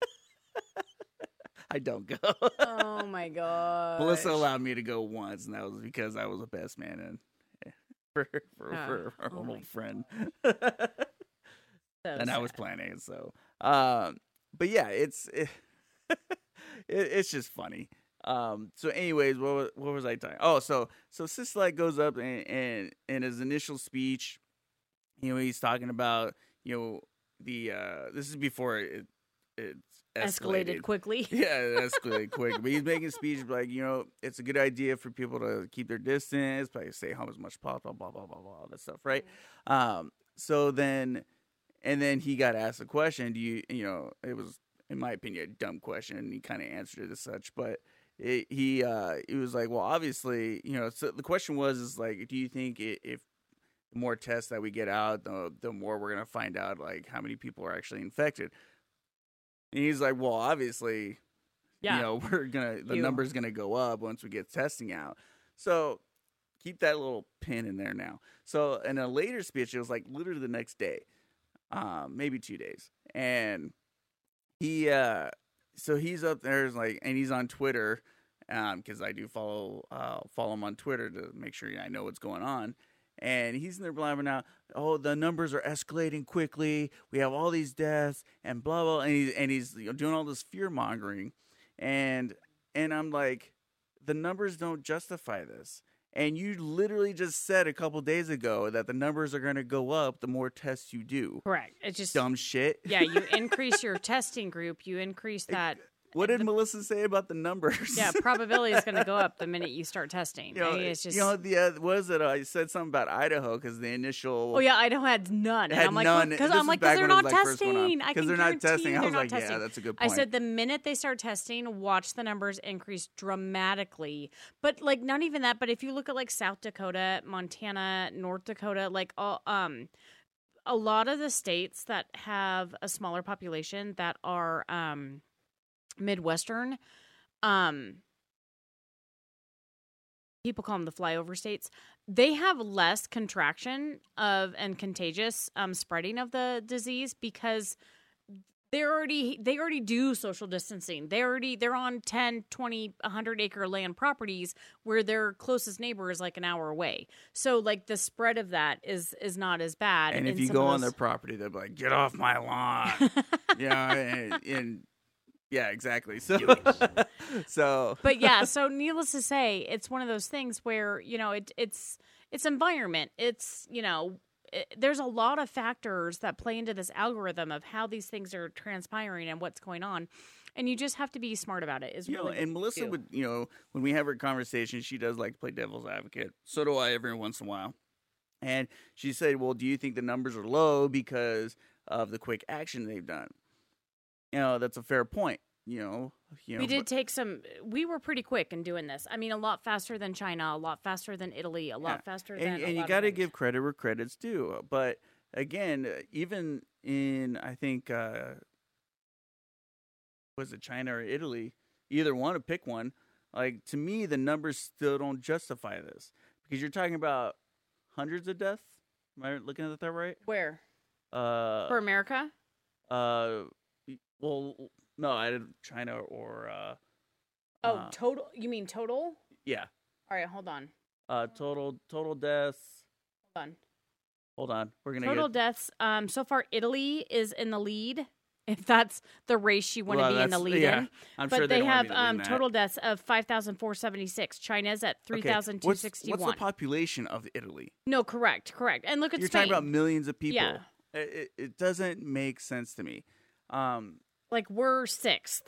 Speaker 2: I don't go.
Speaker 3: Oh my god.
Speaker 2: Melissa allowed me to go once, and that was because I was a best man and for for,
Speaker 3: Oh,
Speaker 2: for our
Speaker 3: oh
Speaker 2: old friend.
Speaker 3: So
Speaker 2: and I was planning. So, um, but yeah, it's it, it's just funny. Um, so, anyways, what was, what was I talking? Oh, so so Sisolak goes up and, and in his initial speech, you know, he's talking about you know the uh, this is before it it
Speaker 3: escalated quickly.
Speaker 2: yeah, it escalated quick. But he's making a speech like, you know, it's a good idea for people to keep their distance, probably stay home as much as possible, blah, blah, blah, blah, all that stuff, right? Um, so then, and then he got asked a question. Do you, you know, it was, in my opinion, a dumb question, and he kind of answered it as such, but it, he, uh, he was like, well, obviously, you know, so the question was, is like, do you think i if the more tests that we get out, the, the more we're going to find out, like, how many people are actually infected? And he's like, well, obviously,
Speaker 3: Yeah.
Speaker 2: you know, we're gonna the
Speaker 3: You-
Speaker 2: number's gonna go up once we get testing out. So keep that little pin in there now. So in a later speech, it was like literally the next day, um, maybe two days, and he, uh, so he's up there, is like, and he's on Twitter, um, because I do follow, uh, follow him on Twitter to make sure I know what's going on. And he's in there blabbing out, oh, the numbers are escalating quickly. We have all these deaths and blah blah. And he's and he's you know, doing all this fear mongering, and and I'm like, the numbers don't justify this. And you literally just said a couple days ago that the numbers are going to go up the more tests you do.
Speaker 3: Correct. It's just
Speaker 2: Dumb shit.
Speaker 3: yeah. You increase your testing group. You increase that.
Speaker 2: What did
Speaker 3: the-
Speaker 2: Melissa say about the numbers?
Speaker 3: Yeah, probability is going to go up the minute you start testing.
Speaker 2: You know,
Speaker 3: it's just.
Speaker 2: you know the uh, what is it? Uh, I said something about Idaho because the initial.
Speaker 3: Oh yeah, Idaho had none. And
Speaker 2: had
Speaker 3: I'm like,
Speaker 2: none.
Speaker 3: because I'm like, because they're not
Speaker 2: like, first going on.
Speaker 3: testing. I
Speaker 2: 'Cause
Speaker 3: can
Speaker 2: they're not testing. I
Speaker 3: they're
Speaker 2: was
Speaker 3: not
Speaker 2: like, yeah,
Speaker 3: testing.
Speaker 2: that's a good
Speaker 3: I said the minute they start testing, watch the numbers increase dramatically. But like, not even that. But if you look at like South Dakota, Montana, North Dakota, like all um. A lot of the states that have a smaller population that are um, Midwestern, um, people call them the flyover states they have less contraction of and contagious um, spreading of the disease because they already they already do social distancing they already they're on 10 20 100 acre land properties where their closest neighbor is like an hour away so like the spread of that is is not as bad
Speaker 2: and if you go
Speaker 3: of
Speaker 2: on their property, they'll be like, "Get off my lawn." yeah, and, and yeah, exactly. So, so
Speaker 3: but yeah, so needless to say, it's one of those things where you know it, it's it's environment. It's you know it, there's a lot of factors that play into this algorithm of how these things are transpiring and what's going on, and you just have to be smart about it. Is
Speaker 2: you know,
Speaker 3: really
Speaker 2: and Melissa
Speaker 3: do.
Speaker 2: would, you know, when we have her conversation, she does like to play devil's advocate. So do I every once in a while. And she said, "Well, do you think the numbers are low because of the quick action they've done?" You know, that's a fair point. you know, you know,
Speaker 3: we did
Speaker 2: but-
Speaker 3: take some. We were pretty quick in doing this. I mean, a lot faster than China, a lot faster than Italy, a lot
Speaker 2: Yeah.
Speaker 3: faster than.
Speaker 2: and,
Speaker 3: a
Speaker 2: and you got to give credit where credit's due. But again, uh, even in I think uh was it China or Italy, either one to pick one. Like to me, the numbers still don't justify this because you're talking about hundreds of deaths. Am I looking at that right?
Speaker 3: where
Speaker 2: Uh,
Speaker 3: for America.
Speaker 2: uh, well, no, I did China or uh,
Speaker 3: Oh,
Speaker 2: uh,
Speaker 3: total. You mean total?
Speaker 2: yeah,
Speaker 3: All right, hold on.
Speaker 2: uh, total total deaths.
Speaker 3: Hold on.
Speaker 2: Hold on, we're gonna
Speaker 3: Total
Speaker 2: get
Speaker 3: deaths. Um, so far, Italy is in the lead. If that's the race you want to
Speaker 2: Well,
Speaker 3: be in the lead
Speaker 2: yeah,
Speaker 3: in,
Speaker 2: I'm
Speaker 3: but
Speaker 2: sure they,
Speaker 3: they,
Speaker 2: don't
Speaker 3: have
Speaker 2: me to
Speaker 3: um,
Speaker 2: that.
Speaker 3: total deaths of five thousand four seventy six. China's at three
Speaker 2: Okay,
Speaker 3: thousand two
Speaker 2: what's- What's the population of Italy?
Speaker 3: no, correct, correct. And look at
Speaker 2: You're
Speaker 3: Spain.
Speaker 2: talking about millions of people.
Speaker 3: Yeah.
Speaker 2: It, it, it doesn't make sense to me. Um,
Speaker 3: like we're sixth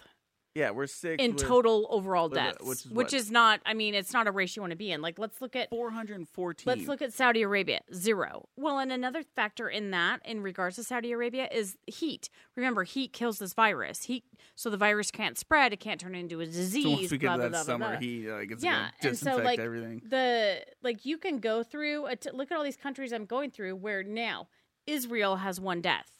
Speaker 2: yeah, we're sixth
Speaker 3: in
Speaker 2: with
Speaker 3: total overall
Speaker 2: with,
Speaker 3: deaths,
Speaker 2: which is
Speaker 3: which is not. I mean, it's not a race you want to be in. Like, let's look at
Speaker 2: 414.
Speaker 3: Let's look at Saudi Arabia, zero. Well, and another factor in that, in regards to Saudi Arabia, is heat. Remember, heat kills this virus. Heat, so the virus can't spread. It can't turn into a disease.
Speaker 2: So once we get
Speaker 3: blah,
Speaker 2: to that
Speaker 3: blah,
Speaker 2: summer
Speaker 3: blah.
Speaker 2: heat, like it's
Speaker 3: Yeah,
Speaker 2: gonna
Speaker 3: and so
Speaker 2: disinfect
Speaker 3: like
Speaker 2: everything.
Speaker 3: the like you can go through. A t- look at all these countries I'm going through. Where now Israel has one death,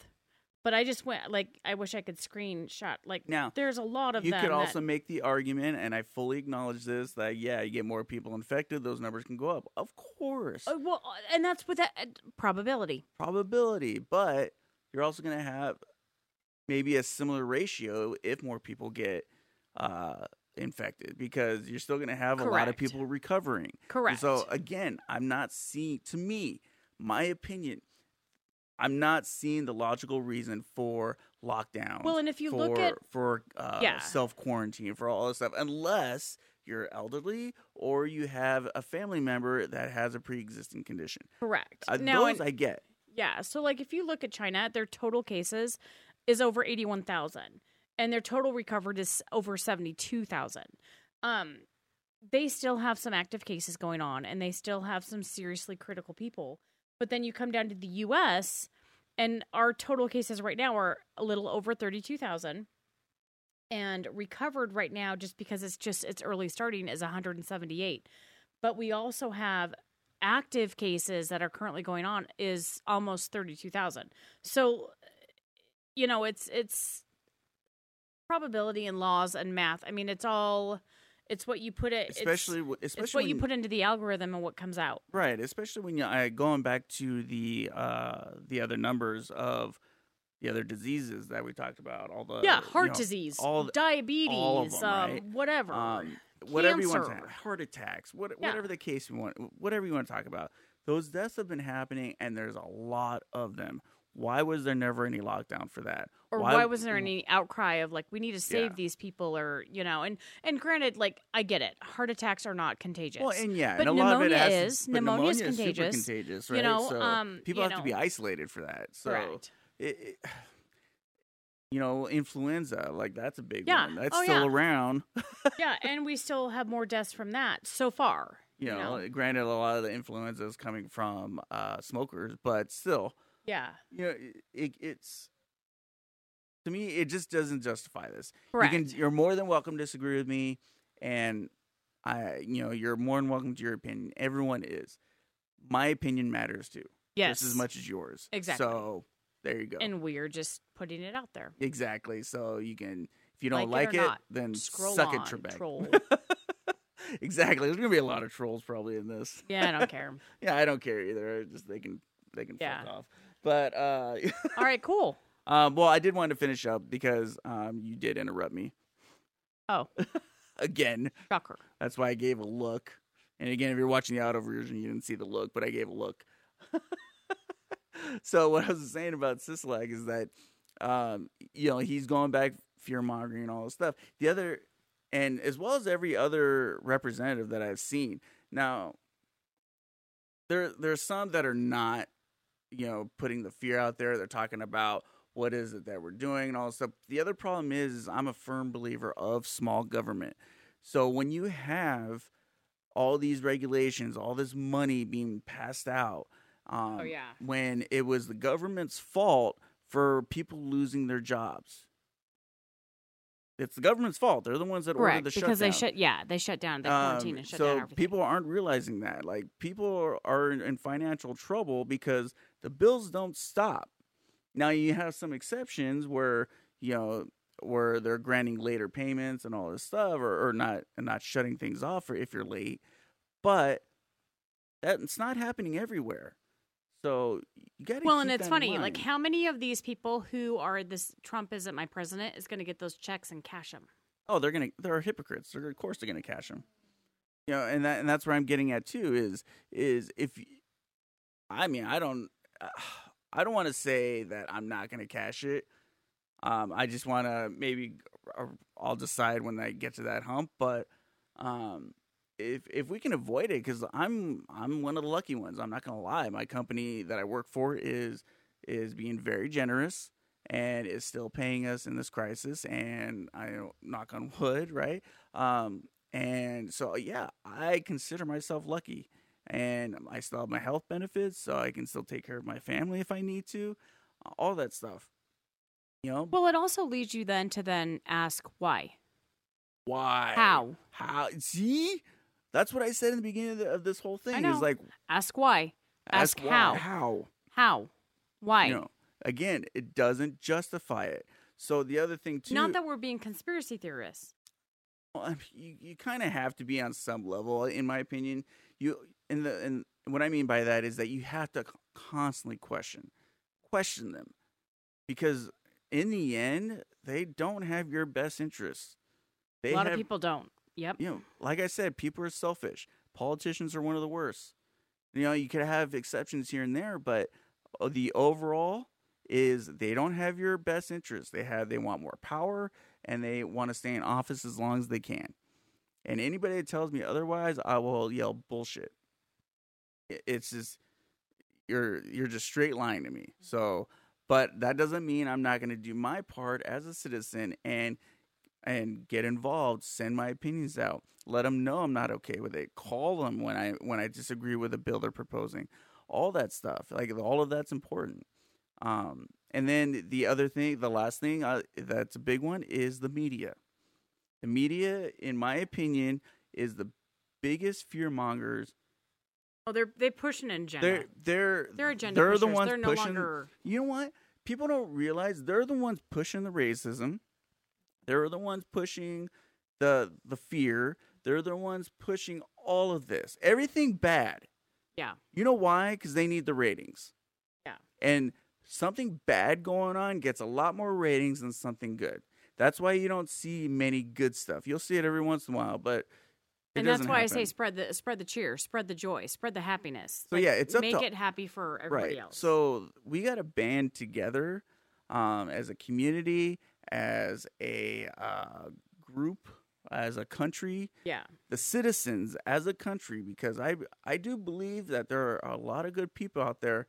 Speaker 3: but I just went like I wish I could screenshot. Like
Speaker 2: Now,
Speaker 3: there's a lot of
Speaker 2: You could
Speaker 3: that-
Speaker 2: also make the argument, and I fully acknowledge this, that yeah, you get more people infected, those numbers can go up. Of course,
Speaker 3: Oh, well, and that's with that uh, probability.
Speaker 2: probability, but you're also going to have maybe a similar ratio if more people get uh, infected because you're still going to have a lot of people recovering.
Speaker 3: Correct.
Speaker 2: So again, I'm not seeing. To me, my opinion, I'm not seeing the logical reason for lockdown.
Speaker 3: Well, and if you
Speaker 2: for,
Speaker 3: look at-
Speaker 2: for uh,
Speaker 3: Yeah.
Speaker 2: self quarantine for all this stuff, unless you're elderly or you have a family member that has a pre existing condition.
Speaker 3: correct.
Speaker 2: Uh,
Speaker 3: now,
Speaker 2: those
Speaker 3: in-
Speaker 2: I get.
Speaker 3: Yeah. So, like, if you look at China, their total cases is over 81,000, and their total recovered is over 72,000. Um, they still have some active cases going on, and they still have some seriously critical people. But then you come down to the U.S., and our total cases right now are a little over 32,000. And recovered right now, just because it's just it's early starting, is 178. But we also have active cases that are currently going on is almost 32,000. So you know, it's it's probability and laws and math. I mean, it's all it's what you put it
Speaker 2: Especially, w-
Speaker 3: it's,
Speaker 2: especially
Speaker 3: it's what you put into the algorithm and what comes out.
Speaker 2: Right, especially when you I going back to the uh the other numbers of the other diseases that we talked about, all the
Speaker 3: yeah,
Speaker 2: you
Speaker 3: heart
Speaker 2: know,
Speaker 3: disease,
Speaker 2: all the-
Speaker 3: diabetes,
Speaker 2: all of 'em,
Speaker 3: um,
Speaker 2: right?
Speaker 3: whatever.
Speaker 2: um, whatever you want to
Speaker 3: Cancer.
Speaker 2: heart attacks, what,
Speaker 3: Yeah.
Speaker 2: whatever the case you want, whatever you want to talk about. Those deaths have been happening, and there's a lot of them. Why was there never any lockdown for that?
Speaker 3: or why, was there any outcry of like we need to save
Speaker 2: Yeah.
Speaker 3: these people or you know and and granted like i get it heart attacks are not contagious
Speaker 2: Well, and yeah,
Speaker 3: But
Speaker 2: and a lot of it
Speaker 3: pneumonia
Speaker 2: has
Speaker 3: is. Pneumonia is contagious,
Speaker 2: contagious,
Speaker 3: you
Speaker 2: right?
Speaker 3: know,
Speaker 2: so
Speaker 3: um,
Speaker 2: people
Speaker 3: you
Speaker 2: have to be isolated for that. So
Speaker 3: correct
Speaker 2: it, it, you know, influenza, like that's a big
Speaker 3: Yeah.
Speaker 2: one. That's
Speaker 3: Oh,
Speaker 2: still
Speaker 3: yeah.
Speaker 2: around.
Speaker 3: yeah and we still have more deaths from that so far
Speaker 2: You know, granted, a lot of the influenza is coming from uh, smokers, but still,
Speaker 3: yeah
Speaker 2: you know, it, it, it's to me, it just doesn't justify this.
Speaker 3: correct
Speaker 2: You can, you're more than welcome to disagree with me, and I, you know, you're more than welcome to your opinion. Everyone is. My opinion matters too,
Speaker 3: yes
Speaker 2: just as much as yours.
Speaker 3: Exactly.
Speaker 2: So there you go.
Speaker 3: and we're just putting it out there
Speaker 2: exactly. So you can, if you don't
Speaker 3: Like
Speaker 2: like,
Speaker 3: it
Speaker 2: it,
Speaker 3: not,
Speaker 2: then
Speaker 3: scroll
Speaker 2: suck
Speaker 3: on,
Speaker 2: it, Trebek.
Speaker 3: troll.
Speaker 2: exactly. There's gonna be a lot of trolls probably in this.
Speaker 3: yeah i don't care
Speaker 2: Yeah, I don't care either. Just they can they can
Speaker 3: Yeah.
Speaker 2: fuck off. But uh,
Speaker 3: all right cool
Speaker 2: um, well, I did want to finish up because um, you did interrupt me
Speaker 3: oh
Speaker 2: again.
Speaker 3: shocker
Speaker 2: That's why I gave a look. And again, if you're watching the auto version, you didn't see the look, but I gave a look. so what I was saying about Sisolak is that um, you know he's going back fear mongering and all this stuff. The other, and as well as every other representative that I've seen. Now, there there's some that are not, you know, putting the fear out there. They're talking about what is it that we're doing and all this stuff. The other problem is, is I'm a firm believer of small government. So when you have all these regulations, all this money being passed out, um,
Speaker 3: Oh, yeah.
Speaker 2: when it was the government's fault for people losing their jobs. It's the government's fault. They're the ones that
Speaker 3: Correct.
Speaker 2: ordered the
Speaker 3: because they
Speaker 2: shutdown.
Speaker 3: shut. Yeah, they shut down. They quarantine
Speaker 2: Um,
Speaker 3: and shut
Speaker 2: so
Speaker 3: down everything.
Speaker 2: people aren't realizing that. Like people are, in financial trouble because the bills don't stop. Now you have some exceptions where you know where they're granting later payments and all this stuff, or, or not and not shutting things off for if you're late. But that's not happening everywhere. So you got to.
Speaker 3: well, and it's funny. Like, how many of these people who are this Trump isn't my president is going to get those checks and cash them?
Speaker 2: oh they're gonna they're hypocrites they're of course they're gonna cash them you know and that and that's where i'm getting at too is is if I mean i don't i don't want to say that i'm not gonna cash it um i just want to maybe uh, i'll decide when i get to that hump but um if if we can avoid it because i'm i'm one of the lucky ones i'm not gonna lie my company that i work for is is being very generous and is still paying us in this crisis. And I knock on wood, right? Um, and so, yeah, I consider myself lucky. And I still have my health benefits, so I can still take care of my family if I need to, all that stuff. You know,
Speaker 3: Well, it also leads you then to then ask why.
Speaker 2: why?
Speaker 3: How?
Speaker 2: How? See, that's what I said in the beginning of, the, of this whole thing. Is like
Speaker 3: Ask why. Ask
Speaker 2: why.
Speaker 3: how.
Speaker 2: How?
Speaker 3: How? Why?
Speaker 2: You know, again, it doesn't justify it. So the other thing too,
Speaker 3: Not that we're being conspiracy theorists.
Speaker 2: Well, you you kind of have to be on some level, in my opinion. You and the and what I mean by that is that you have to constantly question, question them, because in the end, they don't have your best interests. They
Speaker 3: a lot
Speaker 2: have,
Speaker 3: of people don't. Yep.
Speaker 2: you know, like I said, people are selfish. Politicians are one of the worst. You know, you could have exceptions here and there, but uh, the overall is they don't have your best interests. They have they want more power and they want to stay in office as long as they can. And anybody that tells me otherwise, I will yell bullshit. It's just you're you're just straight lying to me. So, but that doesn't mean I'm not going to do my part as a citizen and and get involved, send my opinions out, let them know I'm not okay with it, call them when I when I disagree with a bill they're proposing, all that stuff. Like all of that's important. Um, and then the other thing, the last thing uh, that's a big one is the media. The media, in my opinion, is the biggest fear mongers.
Speaker 3: Oh, they're they push an agenda.
Speaker 2: They're they're
Speaker 3: They're agenda
Speaker 2: they're the
Speaker 3: pushers.
Speaker 2: ones
Speaker 3: They're no
Speaker 2: pushing.
Speaker 3: longer-
Speaker 2: You know what? People don't realize they're the ones pushing the racism. They're the ones pushing the the fear. They're the ones pushing all of this. Everything bad.
Speaker 3: yeah.
Speaker 2: You know why? Because they need the ratings.
Speaker 3: Yeah.
Speaker 2: And something bad going on gets a lot more ratings than something good. That's why you don't see many good stuff. You'll see it every once in a while, but
Speaker 3: and that's why I say spread the spread the cheer, spread the joy, spread the happiness.
Speaker 2: So, yeah, it's up
Speaker 3: make
Speaker 2: to-
Speaker 3: it happy for everybody
Speaker 2: right.
Speaker 3: else.
Speaker 2: So we got to band together um, as a community, as a uh, group, as a country,
Speaker 3: yeah,
Speaker 2: the citizens as a country, because I I do believe that there are a lot of good people out there,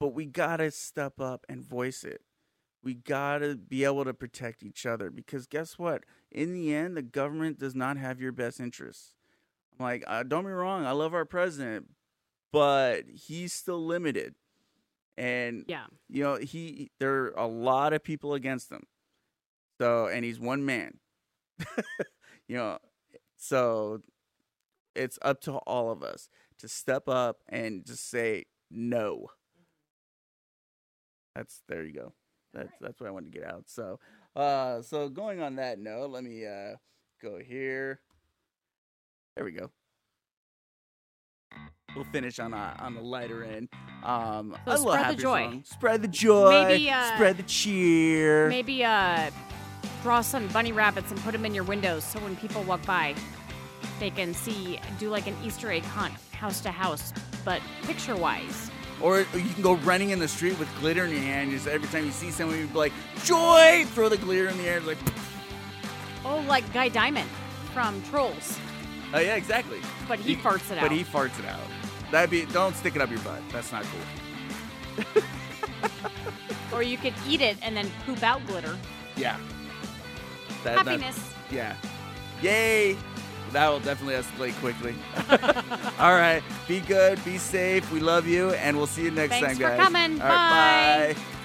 Speaker 2: but we gotta step up and voice it. We gotta be able to protect each other because guess what? In the end, the government does not have your best interests. I'm like, uh, don't be wrong, I love our president, but he's still limited, and
Speaker 3: yeah.
Speaker 2: you know he there are a lot of people against him so and he's one man you know so it's up to all of us to step up and just say no that's there you go that's that's what i wanted to get out so uh so going on that note let me uh go here there we go we'll finish on a, on the lighter end um
Speaker 3: So
Speaker 2: a little
Speaker 3: spread the joy.
Speaker 2: song. spread the joy
Speaker 3: Maybe, uh,
Speaker 2: spread the cheer
Speaker 3: Maybe uh, draw some bunny rabbits and put them in your windows so when people walk by, they can see. Do like an Easter egg hunt, house to house, but picture wise.
Speaker 2: Or you can go running in the street with glitter in your hand. Just every time you see someone, you'd be like, "Joy!" Throw the glitter in the air. Like,
Speaker 3: Oh, like Guy Diamond from Trolls,
Speaker 2: oh yeah, exactly.
Speaker 3: but he farts it out.
Speaker 2: But he farts it out. That'd be. Don't stick it up your butt. That's not cool.
Speaker 3: Or you could eat it and then poop out glitter.
Speaker 2: Yeah. That, that-
Speaker 3: Happiness.
Speaker 2: yeah. Yay! That will definitely escalate quickly. All right. Be good. Be safe. We love you, and we'll see you next
Speaker 3: Thanks
Speaker 2: time,
Speaker 3: for
Speaker 2: guys.
Speaker 3: coming.
Speaker 2: All right,
Speaker 3: Bye.
Speaker 2: bye.